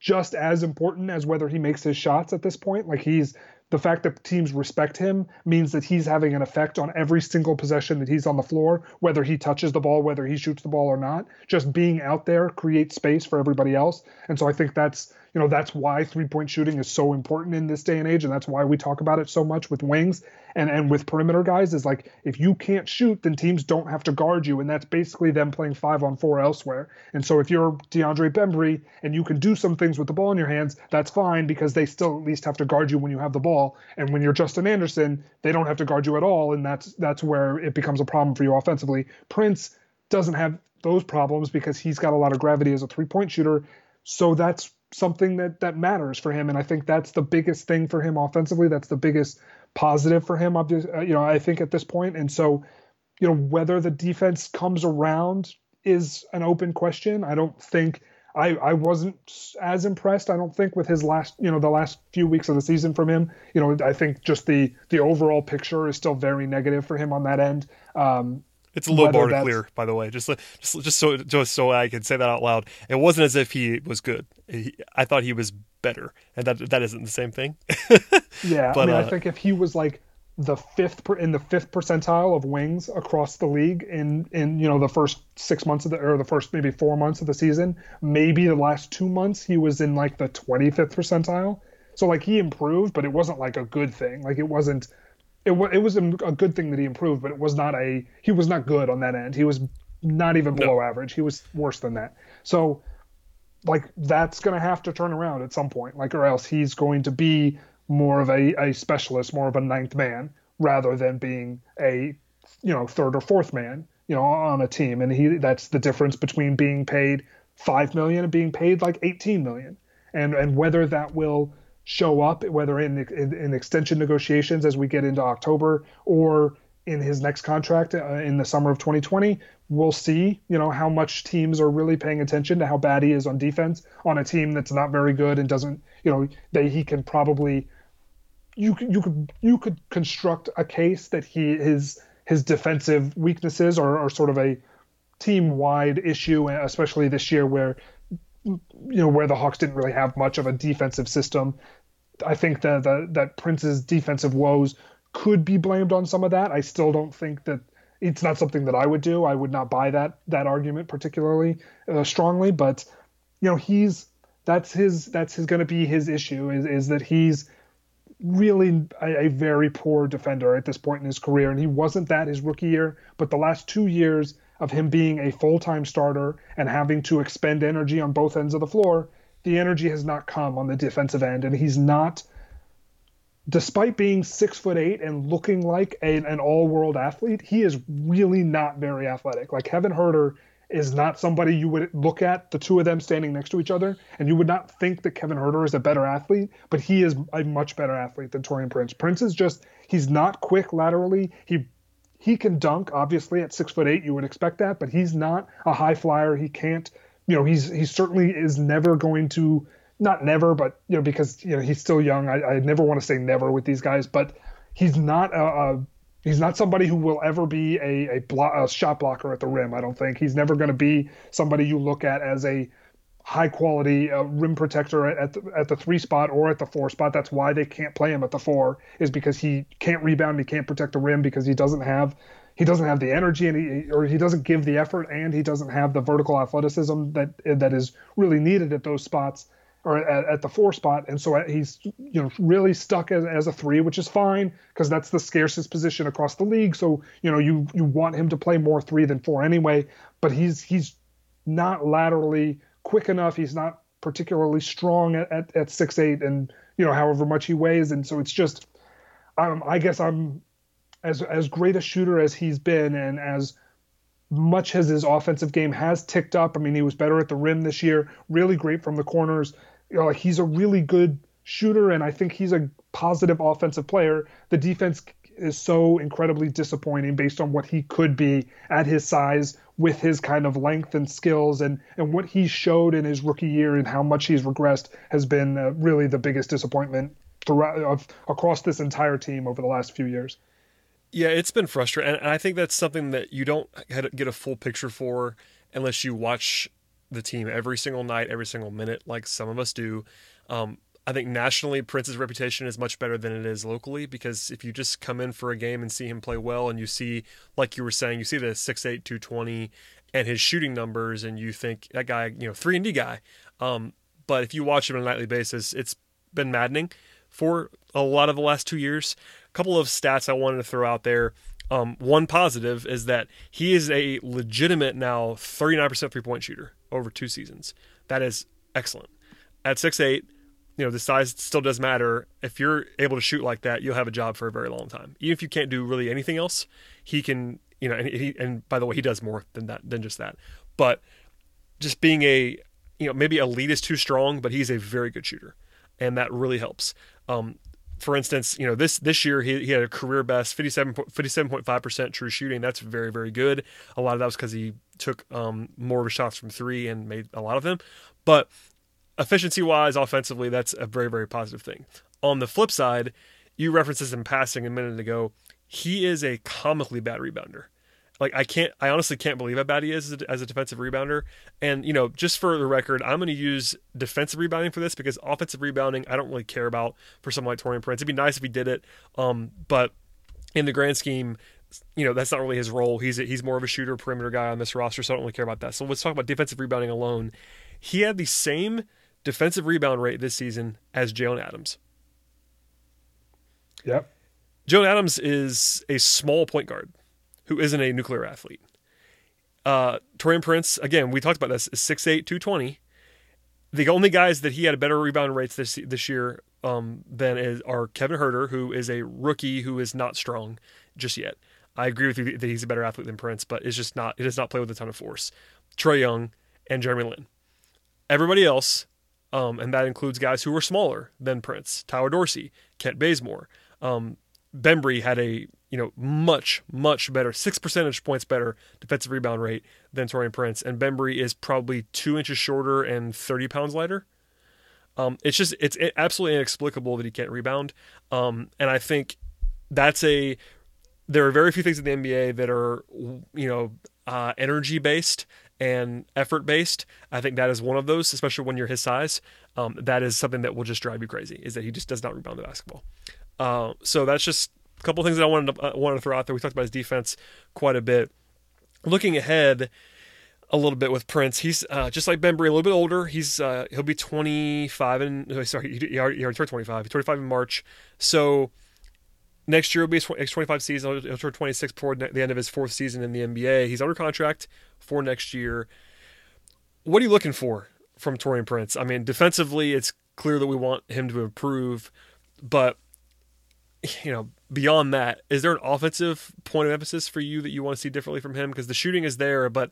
just as important as whether he makes his shots at this point. Like he's the fact that teams respect him means that he's having an effect on every single possession that he's on the floor, whether he touches the ball, whether he shoots the ball or not. Just being out there creates space for everybody else. And so I think that's you know that's why three point shooting is so important in this day and age and that's why we talk about it so much with wings and and with perimeter guys is like if you can't shoot then teams don't have to guard you. And that's basically them playing five on four elsewhere. And so if you're DeAndre Bembry and you can do some things with the ball in your hands that's fine because they still at least have to guard you when you have the ball. And when you're Justin Anderson they don't have to guard you at all. And that's that's where it becomes a problem for you offensively. Prince doesn't have those problems because he's got a lot of gravity as a three point shooter. So that's something that that matters for him. And i think that's the biggest thing for him offensively. That's the biggest positive for him uh, you know i think at this point and so you know whether the defense comes around is an open question i don't think I, I wasn't as impressed. I don't think with his last, you know, the last few weeks of the season from him. You know, I think just the the overall picture is still very negative for him on that end. Um, it's a low bar to clear, by the way. Just, just, just so, just so I can say that out loud. It wasn't as if he was good. He, I thought he was better, and that that isn't the same thing. yeah, but, I mean, uh, I think if he was like the fifth per, in the fifth percentile of wings across the league in in you know the first six months of the or the first maybe four months of the season, maybe the last two months he was in like the twenty fifth percentile. So like he improved, but it wasn't like a good thing. Like it wasn't it, it was a, good thing that he improved, but it was not a he was not good on that end. He was not even below no. average. He was worse than that. So like that's going to have to turn around at some point, like or else he's going to be more of a, a specialist, more of a ninth man rather than being a you know third or fourth man, you know, on a team. And he that's the difference between being paid five million and being paid like 18 million. And and whether that will show up, whether in, in, in extension negotiations as we get into October or in his next contract uh, in the summer of 2020. We'll see, you know, how much teams are really paying attention to how bad he is on defense on a team that's not very good and doesn't, you know, that he can probably you could you could you could construct a case that he his his defensive weaknesses are, are sort of a team wide issue, especially this year where you know where the Hawks didn't really have much of a defensive system. I think that that Prince's defensive woes could be blamed on some of that. I still don't think that it's not something that I would do. I would not buy that that argument particularly uh, strongly, but you know he's that's his that's his going to be his issue is is that he's really a, a, very poor defender at this point in his career, and he wasn't that his rookie year, but the last two years of him being a full-time starter and having to expend energy on both ends of the floor the energy has not come on the defensive end, and he's not. Despite being six foot eight and looking like a, an all-world athlete, he is really not very athletic. Like Kevin Huerter is not somebody you would look at the two of them standing next to each other, and you would not think that Kevin Huerter is a better athlete, but he is a much better athlete than Taurean Prince. Prince is just he's not quick laterally. He he can dunk, obviously at six foot eight, you would expect that, but he's not a high flyer. He can't you know, he's he certainly is never going to not never, but you know, because you know he's still young. I, I never want to say never with these guys, but he's not a, a he's not somebody who will ever be a a, blo- a shot blocker at the rim. I don't think he's never going to be somebody you look at as a high quality uh, rim protector at the, at the three spot or at the four spot. That's why they can't play him at the four is because he can't rebound, he can't protect the rim because he doesn't have he doesn't have the energy and he or he doesn't give the effort and he doesn't have the vertical athleticism that that is really needed at those spots or at, at the four spot and so he's you know really stuck as, as a three which is fine because that's the scarcest position across the league so you know you you want him to play more three than four anyway but he's he's not laterally quick enough he's not particularly strong at, at, at six eight and you know however much he weighs and so it's just um, I guess I'm as as great a shooter as he's been, and as much as his offensive game has ticked up. I mean, he was better at the rim this year. Really great from the corners. You know, he's a really good shooter, and I think he's a positive offensive player, the defense is so incredibly disappointing based on what he could be at his size with his kind of length and skills and and what he showed in his rookie year and how much he's regressed has been uh, really the biggest disappointment throughout of, across this entire team over the last few years. Yeah, it's been frustrating, and I think that's something that you don't get a full picture for unless you watch the team every single night, every single minute, like some of us do. Um, I think nationally, Prince's reputation is much better than it is locally because if you just come in for a game and see him play well, and you see, like you were saying, you see the 6'8", 220 and his shooting numbers, and you think that guy, you know, three and D guy. Um, but if you watch him on a nightly basis, it's been maddening for a lot of the last two years. A couple of stats I wanted to throw out there. Um, one positive is that he is a legitimate now 39% three point shooter over two seasons. That is excellent. At 6'8, you know, the size still does matter. If you're able to shoot like that, you'll have a job for a very long time. Even if you can't do really anything else, he can, you know, and he, and by the way, he does more than that, than just that. But just being a, you know, maybe elite is too strong, but he's a very good shooter. And that really helps. Um, for instance, you know, this this year he, he had a career best 57.5 percent true shooting. That's very very good. A lot of that was because he took um, more shots from three and made a lot of them. But efficiency wise, offensively, that's a very, very positive thing. On the flip side, you referenced this in passing a minute ago. He is a comically bad rebounder. Like I can't, I honestly can't believe how bad he is as a, as a defensive rebounder. And you know, just for the record, I'm going to use defensive rebounding for this because offensive rebounding I don't really care about for someone like Taurean Prince. It'd be nice if he did it, um, but in the grand scheme, you know that's not really his role. He's a, he's more of a shooter, perimeter guy on this roster, so I don't really care about that. So let's talk about defensive rebounding alone. He had the same defensive rebound rate this season as Jaylen Adams. Yep. Jaylen Adams is a small point guard who isn't a nuclear athlete. Uh, Taurean Prince, again, we talked about this, is 6'8", 220. The only guys that he had a better rebound rates this this year um, than is, are Kevin Huerter, who is a rookie who is not strong just yet. I agree with you that he's a better athlete than Prince, but it's just not. He does not play with a ton of force. Trae Young and Jeremy Lin. Everybody else um, and that includes guys who were smaller than Prince, Tyler Dorsey, Kent Bazemore. Um, Bembry had a you know much much better six percentage points better defensive rebound rate than Taurean Prince, and Bembry is probably two inches shorter and thirty pounds lighter. Um, it's just it's absolutely inexplicable that he can't rebound, um, and I think that's a there are very few things in the NBA that are you know uh, energy based and effort based. I think that is one of those, especially when you're his size. Um, that is something that will just drive you crazy. Is that he just does not rebound the basketball. Uh, so that's just a couple things that I wanted to, uh, wanted to throw out there. We talked about his defense quite a bit. Looking ahead a little bit with Prince, he's uh, just like Bembry, a little bit older. He's uh, he'll be 25 and sorry, he already, he already turned 25. He's 25 in March. So next year will be his 25 season. He'll turn 26 before the end of his fourth season in the NBA. He's under contract for next year. What are you looking for from Taurean Prince? I mean, defensively, it's clear that we want him to improve, but you know, beyond that, is there an offensive point of emphasis for you that you want to see differently from him? Because the shooting is there, but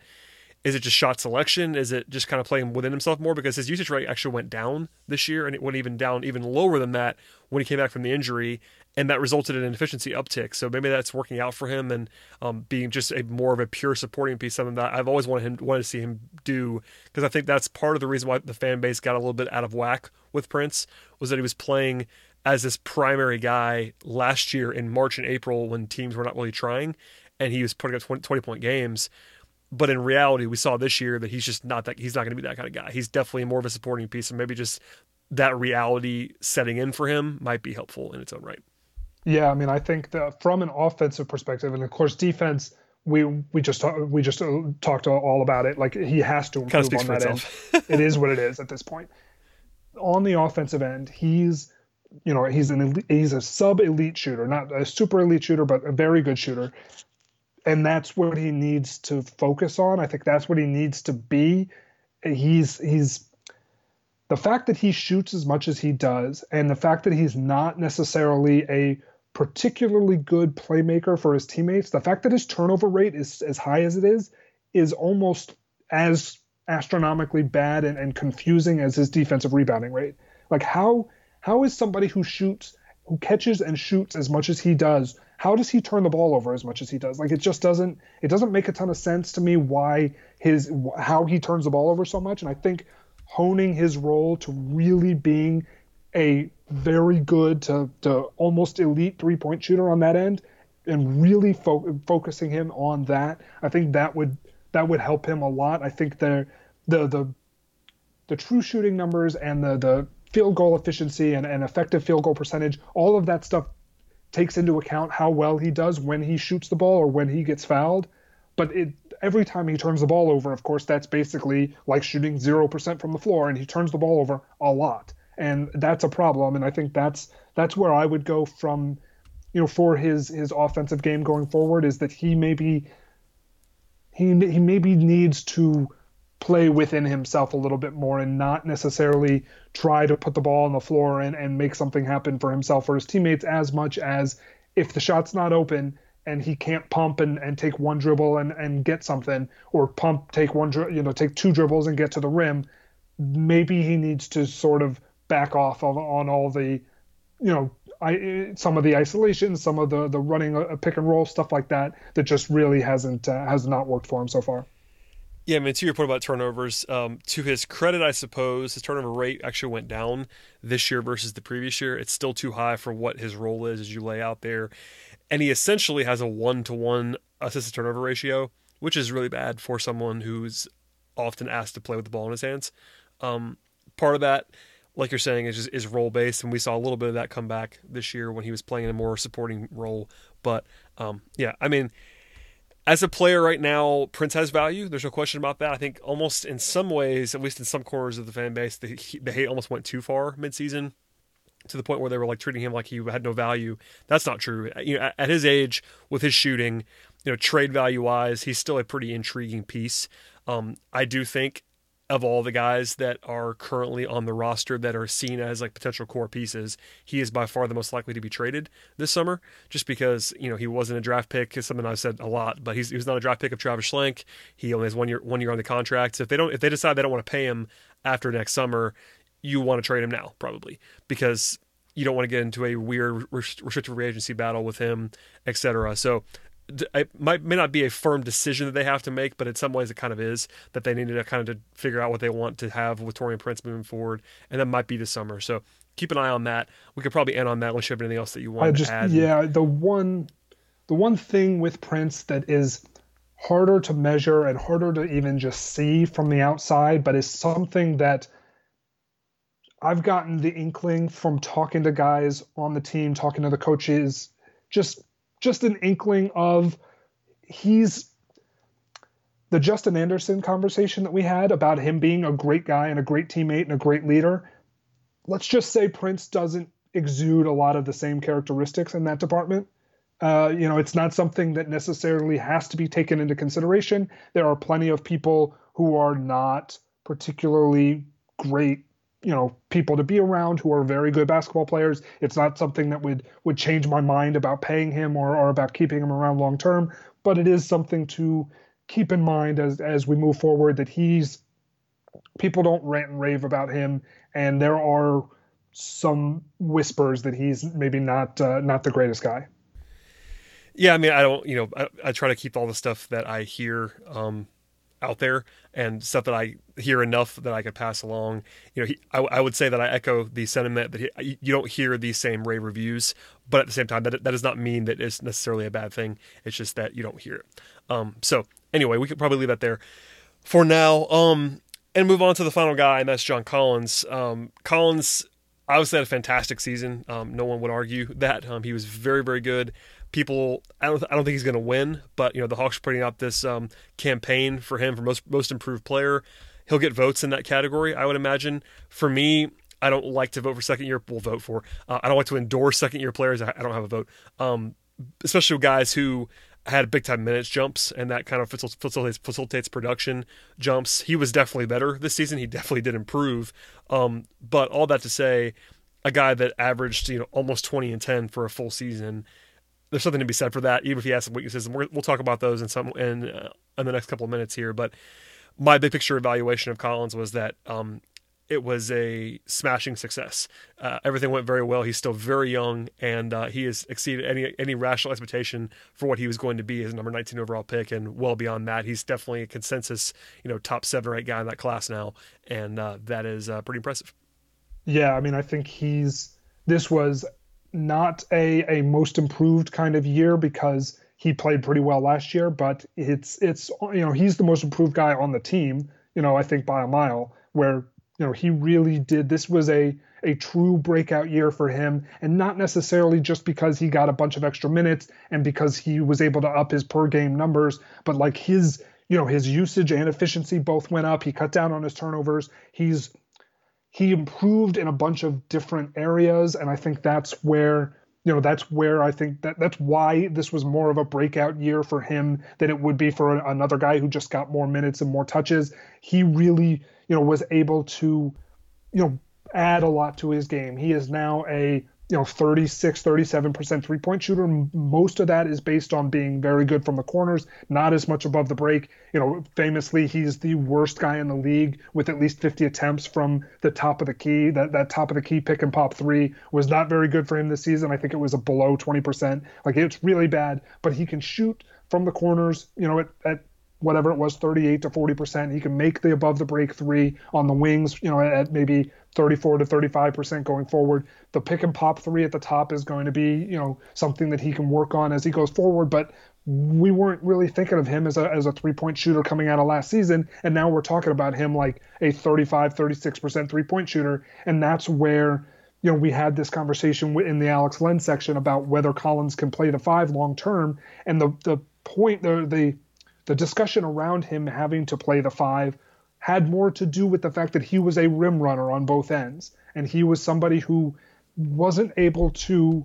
is it just shot selection? Is it just kind of playing within himself more? Because his usage rate actually went down this year, and it went even down even lower than that when he came back from the injury, and that resulted in an efficiency uptick. So maybe that's working out for him and um, being just a more of a pure supporting piece. Something that I've always wanted him wanted to see him do because I think that's part of the reason why the fan base got a little bit out of whack with Prince was that he was playing as this primary guy last year in March and April when teams were not really trying, and he was putting up 20, 20 point games but in reality, we saw this year that he's just not that he's not going to be that kind of guy. He's definitely more of a supporting piece, and maybe just that reality setting in for him might be helpful in its own right. Yeah, I mean, I think that from an offensive perspective, and of course, defense, we we just we just uh, talked all about it. Like he has to improve on that end. it is what it is at this point. On the offensive end, he's you know he's an elite, he's a sub elite shooter, not a super elite shooter, but a very good shooter and that's what he needs to focus on. I think that's what he needs to be. He's he's the fact that he shoots as much as he does, and the fact that he's not necessarily a particularly good playmaker for his teammates, the fact that his turnover rate is as high as it is, is almost as astronomically bad and, and confusing as his defensive rebounding rate. Like how how is somebody who shoots who catches and shoots as much as he does, how does he turn the ball over as much as he does? Like it just doesn't it doesn't make a ton of sense to me why his how he turns the ball over so much. And I think honing his role to really being a very good to, to almost elite three point shooter on that end and really fo- focusing him on that, I think that would that would help him a lot. I think the the the the true shooting numbers and the the field goal efficiency and, and effective field goal percentage, all of that stuff takes into account how well he does when he shoots the ball or when he gets fouled. But it every time he turns the ball over, of course, that's basically like shooting zero percent from the floor, and he turns the ball over a lot, and that's a problem. And I think that's that's where I would go from, you know, for his his offensive game going forward is that he maybe he he maybe needs to play within himself a little bit more and not necessarily try to put the ball on the floor and, and make something happen for himself or his teammates as much as if the shot's not open and he can't pump and, and take one dribble and, and get something or pump take one you know take two dribbles and get to the rim maybe he needs to sort of back off on, on all the you know I, some of the isolation, some of the the running a pick and roll stuff like that that just really hasn't uh, has not worked for him so far. Yeah, I mean, to your point about turnovers, um, to his credit, I suppose his turnover rate actually went down this year versus the previous year. It's still too high for what his role is, as you lay out there, and he essentially has a one to one assist to turnover ratio, which is really bad for someone who's often asked to play with the ball in his hands. Um, part of that, like you're saying, is just, is role based, and we saw a little bit of that come back this year when he was playing in a more supporting role. But um, yeah, I mean as a player right now, Prince has value. There's no question about that. I think almost in some ways, at least in some corners of the fan base, the, the hate almost went too far midseason to the point where they were like treating him like he had no value. That's not true. You know, at his age, with his shooting, you know, trade value wise, he's still a pretty intriguing piece. Um, I do think of all the guys that are currently on the roster that are seen as like potential core pieces, he is by far the most likely to be traded this summer, just because you know he wasn't a draft pick. Is something I've said a lot, but he's he was not a draft pick of Travis Schlenk. He only has one year one year on the contract. So if they don't if they decide they don't want to pay him after next summer, you want to trade him now probably because you don't want to get into a weird restricted free agency battle with him, etc. So it might may not be a firm decision that they have to make, but in some ways it kind of is that they need to kind of to figure out what they want to have with Taurean Prince moving forward, and that might be this summer. So keep an eye on that. We could probably end on that unless you have anything else that you want just, to add. Yeah, the one the one thing with Prince that is harder to measure and harder to even just see from the outside, but is something that I've gotten the inkling from talking to guys on the team, talking to the coaches, just just an inkling of he's the Justin Anderson conversation that we had about him being a great guy and a great teammate and a great leader. Let's just say Prince doesn't exude a lot of the same characteristics in that department. Uh, you know, it's not something that necessarily has to be taken into consideration. There are plenty of people who are not particularly great you know people to be around who are very good basketball players. It's not something that would would change my mind about paying him or, or about keeping him around long term, but it is something to keep in mind as as we move forward that he's people don't rant and rave about him, and there are some whispers that he's maybe not uh, not the greatest guy. Yeah, I mean, I don't, you know, I, I try to keep all the stuff that I hear um, out there and stuff that I hear enough that I could pass along. You know, he, I, I, would say that I echo the sentiment that he, you don't hear these same rave reviews, but at the same time, that that does not mean that it's necessarily a bad thing. It's just that you don't hear it. Um, so anyway, we could probably leave that there for now. Um, and move on to the final guy, and that's John Collins. Um, Collins obviously had a fantastic season. Um, no one would argue that. Um, he was very, very good people. I don't. I don't think he's going to win, but you know the Hawks are putting out this um, campaign for him for most most improved player. He'll get votes in that category, I would imagine. For me, I don't like to vote for second year. We'll vote for. Uh, I don't like to endorse second year players. I, I don't have a vote, um, especially guys who had big time minutes jumps and that kind of facilitates, facilitates production jumps. He was definitely better this season. He definitely did improve. Um, but all that to say, a guy that averaged you know almost 20 and 10 for a full season there's something to be said for that, even if he has some weaknesses. And we will talk about those in some in uh, in the next couple of minutes here. But my big picture evaluation of Collins was that um, it was a smashing success. Uh, everything went very well. He's still very young, and uh, he has exceeded any any rational expectation for what he was going to be as number 19 overall pick, and well beyond that. He's definitely a consensus, you know, top seven or eight guy in that class now, and uh, that is uh, pretty impressive. Yeah, I mean, I think he's this was not a a most improved kind of year because he played pretty well last year, but it's it's you know he's the most improved guy on the team. You know, I think by a mile. Where you know he really did. This was a a true breakout year for him, and not necessarily just because he got a bunch of extra minutes and because he was able to up his per game numbers, but like his you know his usage and efficiency both went up. He cut down on his turnovers. He's he improved in a bunch of different areas, and I think that's where you know that's where I think that that's why this was more of a breakout year for him than it would be for another guy who just got more minutes and more touches. He really you know was able to you know add a lot to his game. He is now a you know 36 37% three point shooter. Most of that is based on being very good from the corners not as much above the break. You know famously he's the worst guy in the league with at least 50 attempts from the top of the key. That that top of the key pick and pop three was not very good for him this season. I think it was a below 20% like it's really bad but he can shoot from the corners you know at, at whatever it was 38 to 40% he can make the above the break three on the wings you know at maybe 34 to 35% going forward. The pick and pop three at the top is going to be you know something that he can work on as he goes forward but we weren't really thinking of him as a, as a three point shooter coming out of last season and now we're talking about him like a 35 36% three point shooter and that's where you know, we had this conversation in the Alex Len section about whether Collins can play the five long term, and the the point the the the discussion around him having to play the five had more to do with the fact that he was a rim runner on both ends. And he was somebody who wasn't able to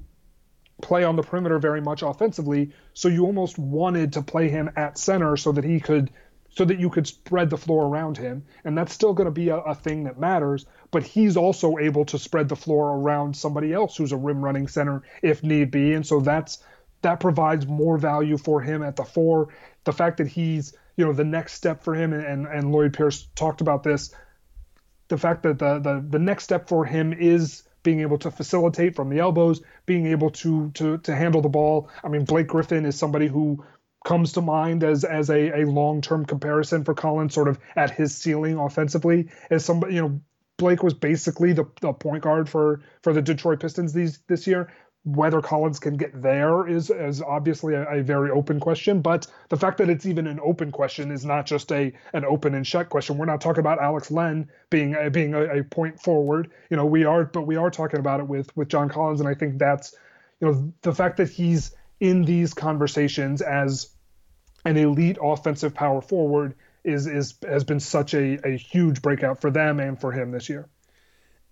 play on the perimeter very much offensively. So you almost wanted to play him at center so that he could so that you could spread the floor around him. And that's still going to be a, a, thing that matters. But he's also able to spread the floor around somebody else who's a rim running center if need be. And so that's that provides more value for him at the four. The fact that he's, you know, the next step for him, and, and Lloyd Pierce talked about this, the fact that the, the, the next step for him is being able to facilitate from the elbows, being able to to to handle the ball. I mean, Blake Griffin is somebody who comes to mind as as a, a long term comparison for Collins, sort of at his ceiling offensively, as somebody you know. Blake was basically the, the point guard for for the Detroit Pistons these this year whether Collins can get there is is obviously a, a, very open question, but the fact that it's even an open question is not just a an open and shut question. We're not talking about Alex Len being a, being a, a point forward. You know, we are, but we are talking about it with with John Collins, and I think that's you know the fact that he's in these conversations as an elite offensive power forward is is has been such a, a huge breakout for them and for him this year.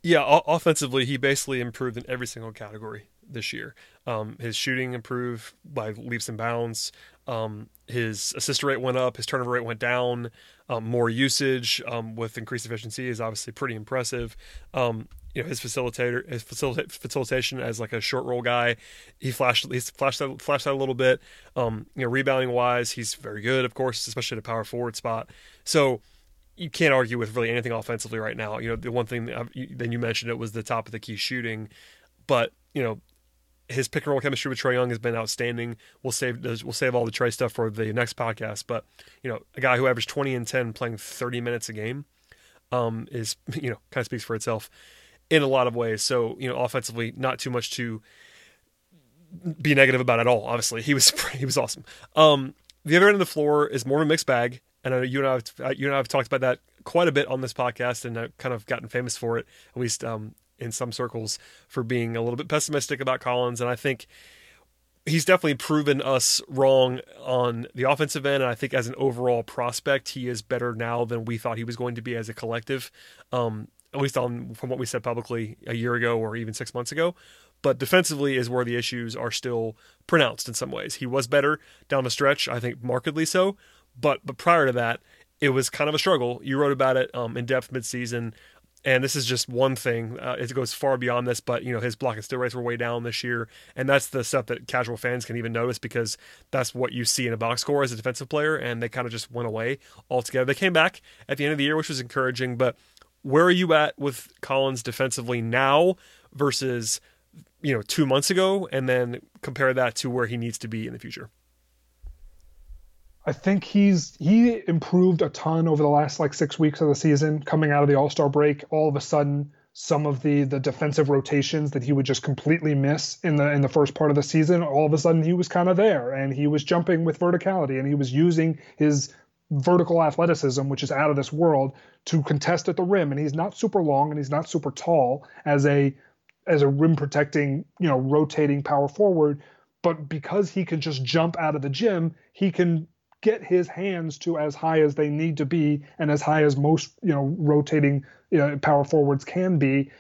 Yeah, offensively, he basically improved in every single category this year. Um, his shooting improved by leaps and bounds. Um, his assist rate went up. His turnover rate went down. Um, more usage um, with increased efficiency is obviously pretty impressive. Um, you know his facilitator, his facilita- facilitation as like a short roll guy, he flashed he's flashed that flashed that a little bit. Um, you know, rebounding wise, he's very good, of course, especially at a power forward spot. So you can't argue with really anything offensively right now. You know, the one thing that then you mentioned it was the top of the key shooting, but you know his pick and roll chemistry with Trae Young has been outstanding. We'll save we'll save all the Trae stuff for the next podcast. But you know, a guy who averaged 20 and 10 playing 30 minutes a game um, is you know kind of speaks for itself in a lot of ways. So you know, offensively, not too much to be negative about at all. Obviously, he was he was awesome. Um, the other end of the floor is more of a mixed bag, and I know you and I have, you and I have talked about that quite a bit on this podcast, and I've kind of gotten famous for it, at least um, in some circles for being a little bit pessimistic about Collins, and I think he's definitely proven us wrong on the offensive end. And I think as an overall prospect, he is better now than we thought he was going to be as a collective. Um, at least on from what we said publicly a year ago or even six months ago. But defensively is where the issues are still pronounced in some ways. He was better down the stretch, I think markedly so. But but prior to that, it was kind of a struggle. You wrote about it um, in depth midseason and this is just one thing. Uh, it goes far beyond this, but you know his block and steal rates were way down this year, and that's the stuff that casual fans can even notice because that's what you see in a box score as a defensive player, and they kind of just went away altogether. They came back at the end of the year, which was encouraging, but where are you at with Collins defensively now versus you know two months ago, and then compare that to where he needs to be in the future? I think he's he improved a ton over the last like six weeks of the season. Coming out of the All Star break, all of a sudden, some of the the defensive rotations that he would just completely miss in the in the first part of the season, all of a sudden he was kind of there, and he was jumping with verticality, and he was using his vertical athleticism, which is out of this world, to contest at the rim. And he's not super long and he's not super tall as a as a rim protecting, you know, rotating power forward. But because he can just jump out of the gym, he can get his hands to as high as they need to be and as high as most, you know, rotating you know, power forwards can be.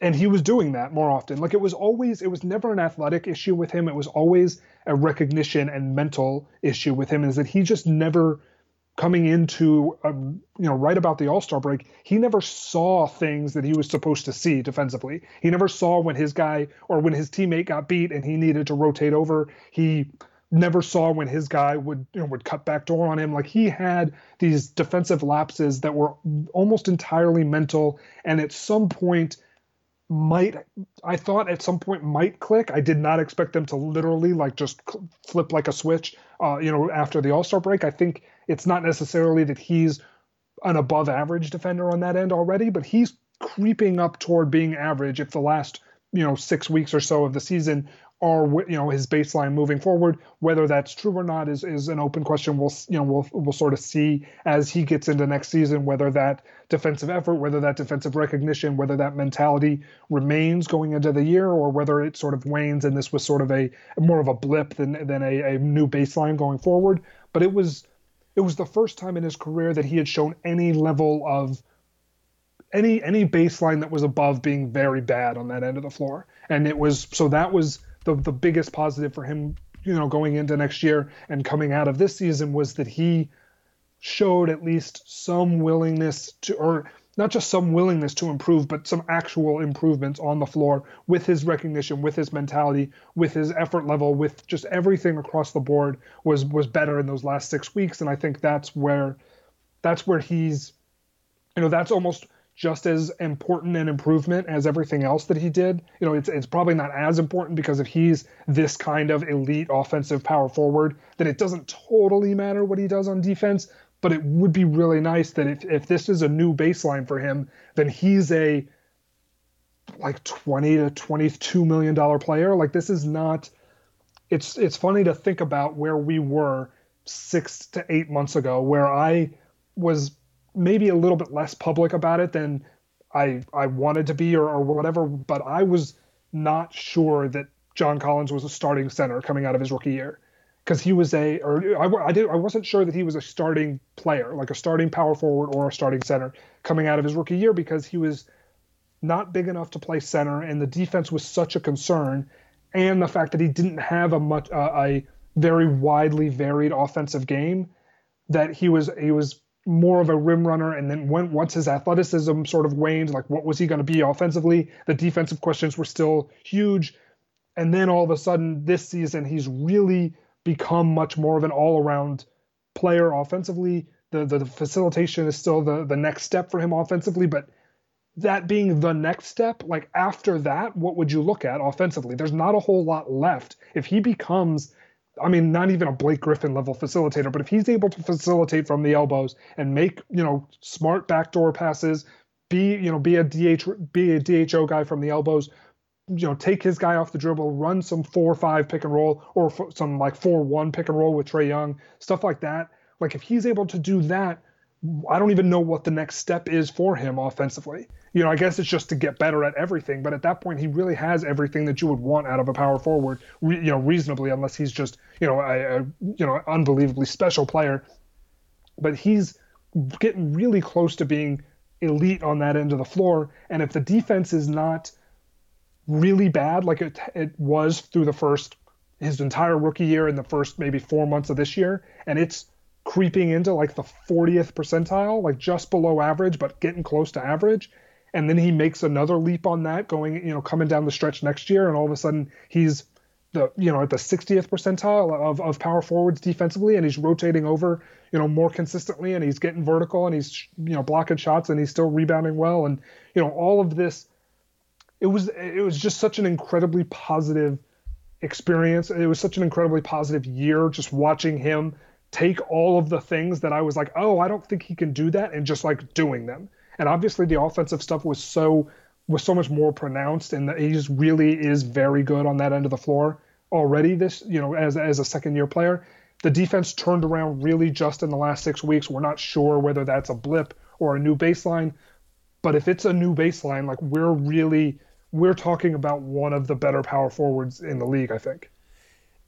And he was doing that more often. Like it was always, it was never an athletic issue with him. It was always a recognition and mental issue with him. Is that he just never coming into um, you know right about the all-star break he never saw things that he was supposed to see defensively he never saw when his guy or when his teammate got beat and he needed to rotate over he never saw when his guy would you know, would cut back door on him like he had these defensive lapses that were almost entirely mental and at some point might I thought at some point might click. I did not expect them to literally like just flip like a switch. Uh, you know, after the All Star break, I think it's not necessarily that he's an above average defender on that end already, but he's creeping up toward being average if the last you know six weeks or so of the season are you know his baseline moving forward. Whether that's true or not is is an open question. We'll you know we'll we'll sort of see as he gets into next season whether that defensive effort, whether that defensive recognition, whether that mentality remains going into the year, or whether it sort of wanes and this was sort of a more of a blip than than a, a new baseline going forward. But it was it was the first time in his career that he had shown any level of any any baseline that was above being very bad on that end of the floor. And it was so that was the the biggest positive for him, you know, going into next year and coming out of this season was that he showed at least some willingness to or not just some willingness to improve, but some actual improvements on the floor with his recognition, with his mentality, with his effort level, with just everything across the board was was better in those last six weeks. And I think that's where that's where he's you know, that's almost just as important an improvement as everything else that he did. You know, it's it's probably not as important because if he's this kind of elite offensive power forward, then it doesn't totally matter what he does on defense. But it would be really nice that if, if this is a new baseline for him, then he's a like 20 to 22 million dollar player. Like this is not it's it's funny to think about where we were 6 to 8 months ago where I was maybe a little bit less public about it than I I wanted to be or, or whatever. But I was not sure that John Collins was a starting center coming out of his rookie year because he was a or I, I did I wasn't sure that he was a starting player like a starting power forward or a starting center coming out of his rookie year because he was not big enough to play center and the defense was such a concern and the fact that he didn't have a much uh, a very widely varied offensive game that he was he was more of a rim runner. And then when once his athleticism sort of waned, like what was he going to be offensively? The defensive questions were still huge. And then all of a sudden this season, he's really become much more of an all around player offensively. The, the, the facilitation is still the the next step for him offensively, but that being the next step, like after that, what would you look at offensively? There's not a whole lot left. If he becomes I mean, not even a Blake Griffin level facilitator, but if he's able to facilitate from the elbows and make, you know, smart backdoor passes, be, you know, be a DH, be a DHO guy from the elbows, you know, take his guy off the dribble, run some four five pick and roll or some like four one pick and roll with Trae Young, stuff like that. Like if he's able to do that, I don't even know what the next step is for him offensively. You know, I guess it's just to get better at everything. But at that point, he really has everything that you would want out of a power forward. Re, you know, reasonably, unless he's just you know a, a you know unbelievably special player. But he's getting really close to being elite on that end of the floor. And if the defense is not really bad, like it it was through the first his entire rookie year and the first maybe four months of this year, and it's creeping into like the 40th percentile, like just below average, but getting close to average. And then he makes another leap on that, going, you know, coming down the stretch next year, and all of a sudden he's the you know at the 60th percentile of, of power forwards defensively. And he's rotating over you know more consistently. And he's getting vertical. And he's you know blocking shots. And he's still rebounding well. And you know all of this it was it was just such an incredibly positive experience. It was such an incredibly positive year just watching him take all of the things that I was like oh I don't think he can do that and just like doing them and obviously the offensive stuff was so was so much more pronounced, and he just really is very good on that end of the floor already. This, you know, as as a second year player, the defense turned around really just in the last six weeks. We're not sure whether that's a blip or a new baseline, but if it's a new baseline, like we're really we're talking about one of the better power forwards in the league. I think.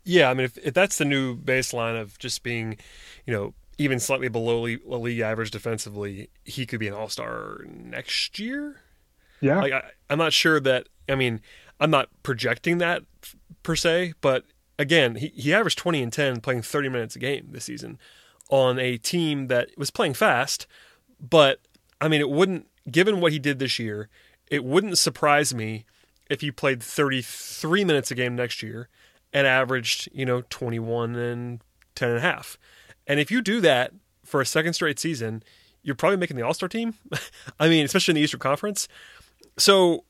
Yeah, I mean, if, if that's the new baseline of just being, you know, even slightly below league average defensively, he could be an all star next year. Yeah. Like I, I'm not sure that. I mean, I'm not projecting that per se, but again, he, he averaged 20 and 10 playing 30 minutes a game this season on a team that was playing fast. But I mean, it wouldn't, given what he did this year, it wouldn't surprise me if he played 33 minutes a game next year and averaged, you know, 21 and 10 and a half. And if you do that for a second straight season, you're probably making the All Star team. I mean, especially in the Eastern Conference. So,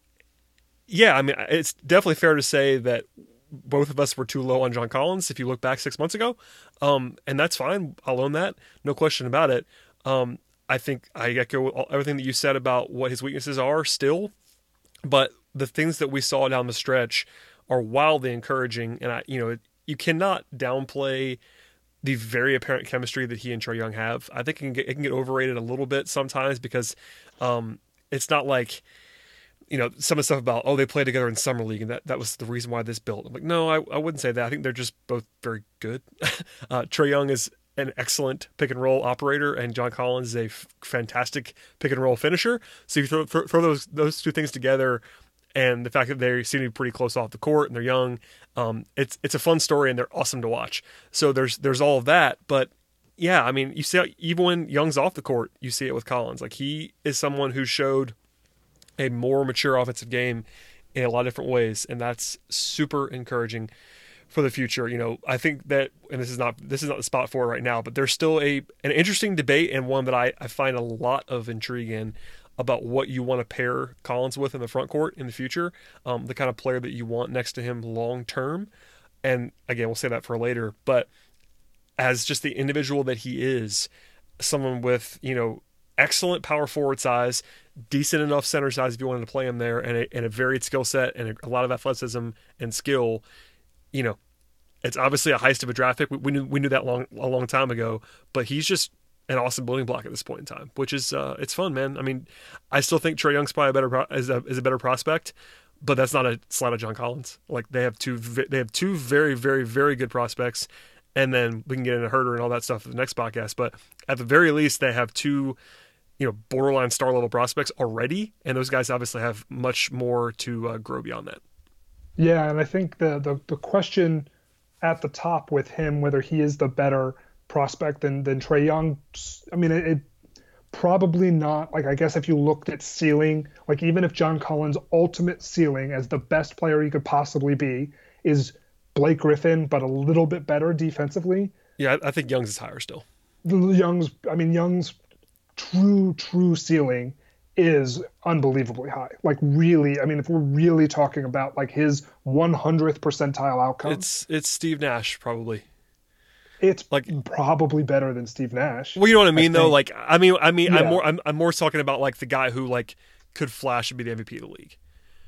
yeah, I mean, it's definitely fair to say that both of us were too low on John Collins if you look back six months ago. Um, and that's fine. I'll own that. No question about it. Um, I think I echo everything that you said about what his weaknesses are still, but the things that we saw down the stretch are wildly encouraging. And I, you know, you cannot downplay the very apparent chemistry that he and Trae Young have. I think it can get, it can get overrated a little bit sometimes because um, it's not like you know, some of the stuff about, oh, they play together in summer league, and that, that was the reason why this built. I'm like, no, I, I wouldn't say that. I think they're just both very good. uh, Trae Young is an excellent pick and roll operator, and John Collins is a f- fantastic pick and roll finisher. So you throw, throw, throw those those two things together, and the fact that they seem to be pretty close off the court and they're young, um, it's it's a fun story and they're awesome to watch. So there's there's all of that, but yeah, I mean, you see, even when Young's off the court, you see it with Collins. Like he is someone who showed a more mature offensive game in a lot of different ways, and that's super encouraging for the future. You know, I think that, and this is not this is not the spot for it right now, but there's still a an interesting debate and one that I, I find a lot of intrigue in about what you want to pair Collins with in the front court in the future, um, the kind of player that you want next to him long term. And again, we'll say that for later, but as just the individual that he is, someone with you know excellent power forward size, decent enough center size if you wanted to play him there, and a, and a varied skill set and a, a, lot of athleticism and skill. You know, it's obviously a heist of a draft pick. We, we, knew we knew that long a long time ago, but he's just an awesome building block at this point in time, which is uh, it's fun, man. I mean, I still think Trae Young's probably a better pro- is a, is a better prospect, but that's not a slight of John Collins. Like they have two they have two very very very good prospects, and then we can get into Huerter and all that stuff for the next podcast. But at the very least, they have two you know borderline star level prospects already, and those guys obviously have much more to uh, grow beyond that. Yeah, and I think the, the the question at the top with him whether he is the better prospect than than Trae Young. I mean, it, it probably not. Like I guess if you looked at ceiling, like even if John Collins' ultimate ceiling as the best player he could possibly be is Blake Griffin, but a little bit better defensively. Yeah, I think Young's is higher still. Young's, I mean, Young's true true ceiling is unbelievably high. Like really, I mean, if we're really talking about like his 100th percentile outcome, it's it's Steve Nash probably. It's like probably better than Steve Nash. Well, you know what I mean, I though. Like, I mean, I mean, yeah. I'm more, I'm, I'm more talking about like the guy who like could flash and be the MVP of the league.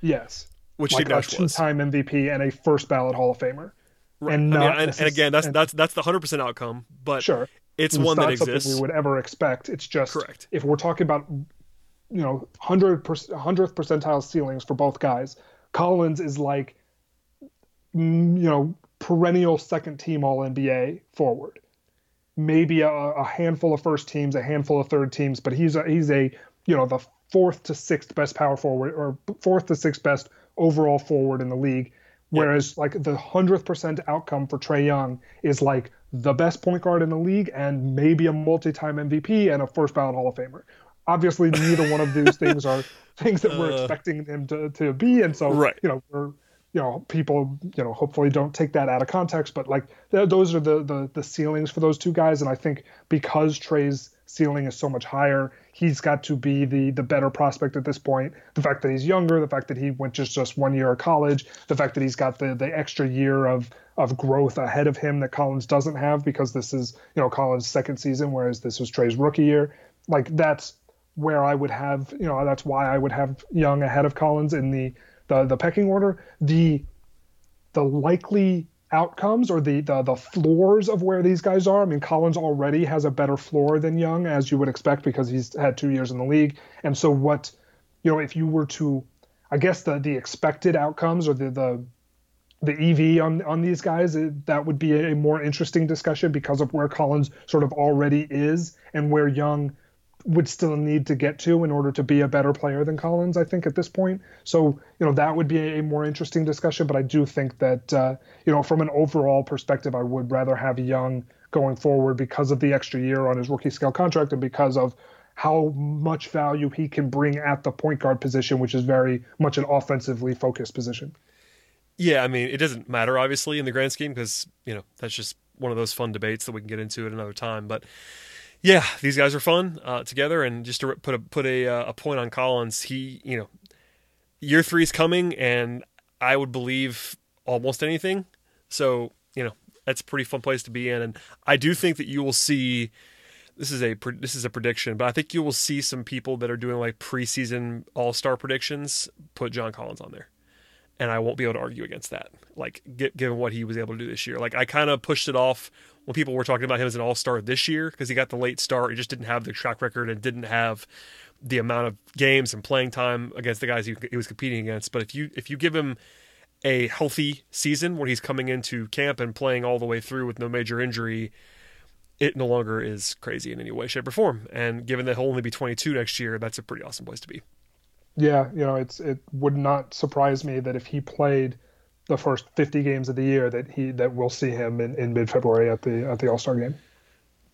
Yes, which like Steve Nash a two-time MVP and a first ballot Hall of Famer. Right. And, I mean, and, and, again, that's and, that's that's the hundred percent outcome. But sure, it's, one that exists. Something we would ever expect. It's just correct. If we're talking about, you know, hundred hundredth percentile ceilings for both guys, Collins is like, mm, you know, perennial second team All NBA forward. Maybe a, a, handful of first teams, a handful of third teams, but he's a, he's a you know the fourth to sixth best power forward or fourth to sixth best overall forward in the league. Whereas yep. like the hundredth percent outcome for Trae Young is like the best point guard in the league and maybe a multi-time MVP and a first ballot Hall of Famer. Obviously, neither one of these things are things that we're uh, expecting him to, to be, and so right. you know we're you know people you know hopefully don't take that out of context but like those are the, the the ceilings for those two guys and i think because trae's ceiling is so much higher he's got to be the the better prospect at this point. The fact that he's younger the fact that he went just just one year of college the fact that he's got the the extra year of of growth ahead of him that collins doesn't have because this is you know collins second season whereas this was trae's rookie year. Like that's where i would have you know that's why i would have young ahead of collins in the the the pecking order, the the likely outcomes or the, the the floors of where these guys are. I mean, Collins already has a better floor than Young, as you would expect, because he's had two years in the league. And so, what you know, if you were to, I guess the the expected outcomes or the the the EV on on these guys, that would be a more interesting discussion because of where Collins sort of already is and where Young would still need to get to in order to be a better player than Collins, I think, at this point. So, you know, that would be a more interesting discussion. But I do think that, uh, you know, from an overall perspective, I would rather have Young going forward because of the extra year on his rookie scale contract and because of how much value he can bring at the point guard position, which is very much an offensively focused position. Yeah, I mean, it doesn't matter, obviously, in the grand scheme, because, you know, that's just one of those fun debates that we can get into at another time. But, yeah, these guys are fun uh, together. And just to put a put a uh, a point on Collins, he you know year three is coming, and I would believe almost anything. So you know that's a pretty fun place to be in, and I do think that you will see. This is a this is a prediction, but I think you will see some people that are doing like preseason All Star predictions put John Collins on there, and I won't be able to argue against that. Like given what he was able to do this year, like I kind of pushed it off when people were talking about him as an all star this year because he got the late start. He just didn't have the track record and didn't have the amount of games and playing time against the guys he, he was competing against. But if you if you give him a healthy season where he's coming into camp and playing all the way through with no major injury, it no longer is crazy in any way, shape, or form. And given that he'll only be 22 next year, that's a pretty awesome place to be. Yeah, you know, it's it would not surprise me that if he played the first 50 games of the year that he that we'll see him in, in mid February at the at the All Star game.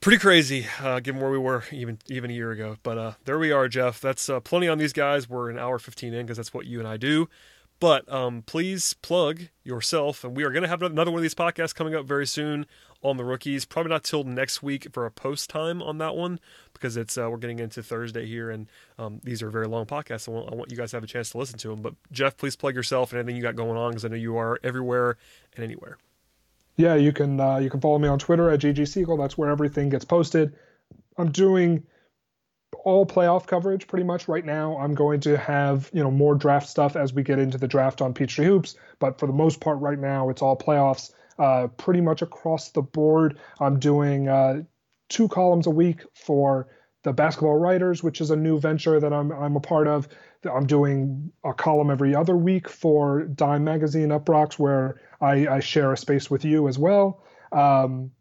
Pretty crazy, uh, given where we were even even a year ago. But uh, there we are, Jeff. That's uh, plenty on these guys. We're an hour 15 in because that's what you and I do. But um, please plug yourself, and we are going to have another one of these podcasts coming up very soon on the rookies. Probably not till next week for a post time on that one because it's uh, we're getting into Thursday here, and um, these are very long podcasts. So I want you guys to have a chance to listen to them. But Jeff, please plug yourself and anything you got going on because I know you are everywhere and anywhere. Yeah, you can uh, you can follow me on Twitter at GG Siegel. That's where everything gets posted. I'm doing all playoff coverage pretty much right now. I'm going to have you know more draft stuff as we get into the draft on Peachtree Hoops, but for the most part right now it's all playoffs. Uh, pretty much across the board. I'm doing uh, two columns a week for the Basketball Writers, which is a new venture that I'm I'm a part of. I'm doing a column every other week for Dime Magazine Uproxx, where I, I share a space with you as well. Um,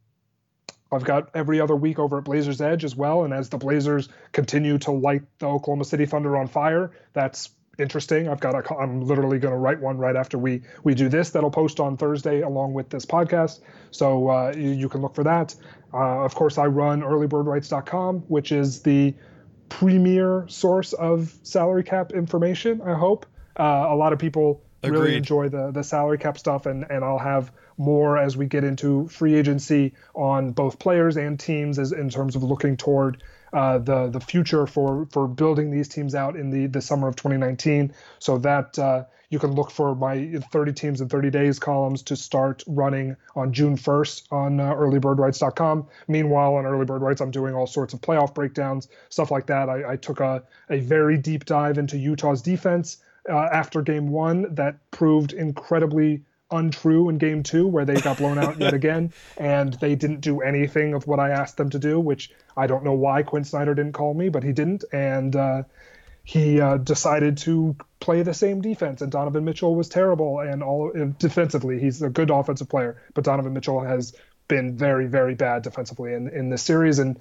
I've got every other week over at Blazers Edge as well. And as the Blazers continue to light the Oklahoma City Thunder on fire, that's interesting. I've got a, I'm literally going to write one right after we we do this. That'll post on Thursday along with this podcast. So uh, you, you, can look for that. Uh, of course, I run earlybirdrights.com, which is the premier source of salary cap information. I hope uh, a lot of people Agreed. really enjoy the the salary cap stuff, and and I'll have more as we get into free agency on both players and teams as in terms of looking toward uh, the the future for for building these teams out in the the summer of 2019 so that uh, you can look for my 30 teams in 30 days columns to start running on June 1st on uh, earlybirdrights.com. Meanwhile, on Early Bird Rights, I'm doing all sorts of playoff breakdowns, stuff like that. I, I took a, a very deep dive into Utah's defense uh, after game one that proved incredibly untrue in game two, where they got blown out yet again, and they didn't do anything of what I asked them to do, which I don't know why Quin Snyder didn't call me, but he didn't. And uh, he uh, decided to play the same defense, and Donovan Mitchell was terrible. And all defensively, he's a good offensive player, but Donovan Mitchell has been very, very bad defensively in, in this series. And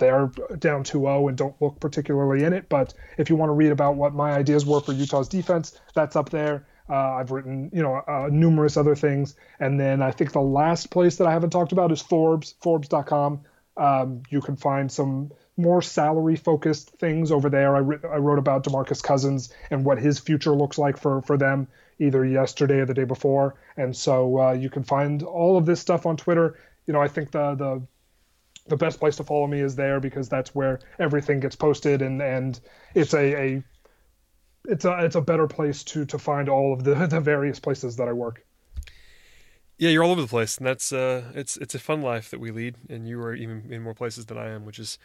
they're down 2-0 and don't look particularly in it. But if you want to read about what my ideas were for Utah's defense, that's up there. Uh, I've written, you know, uh, numerous other things, and then I think the last place that I haven't talked about is Forbes, Forbes.com. Um, you can find some more salary-focused things over there. I, I wrote about Demarcus Cousins and what his future looks like for for them. either yesterday or the day before. And so uh, you can find all of this stuff on Twitter. You know, I think the the the best place to follow me is there because that's where everything gets posted and and it's a, a it's a it's a better place to to find all of the the various places that I work. Yeah, you're all over the place, and that's uh, it's it's a fun life that we lead, and you are even in more places than I am, which is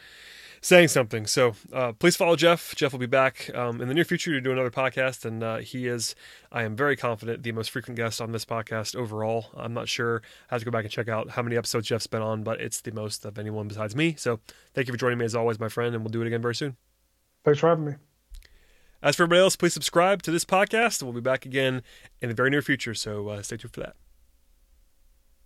saying something. So uh, please follow Jeff. Jeff will be back um, in the near future to do another podcast, and uh, he is, I am very confident, the most frequent guest on this podcast overall. I'm not sure. I have to go back and check out how many episodes Jeff's been on, but it's the most of anyone besides me. So thank you for joining me as always, my friend, and we'll do it again very soon. Thanks for having me. As for everybody else, please subscribe to this podcast, we'll be back again in the very near future. So uh, stay tuned for that.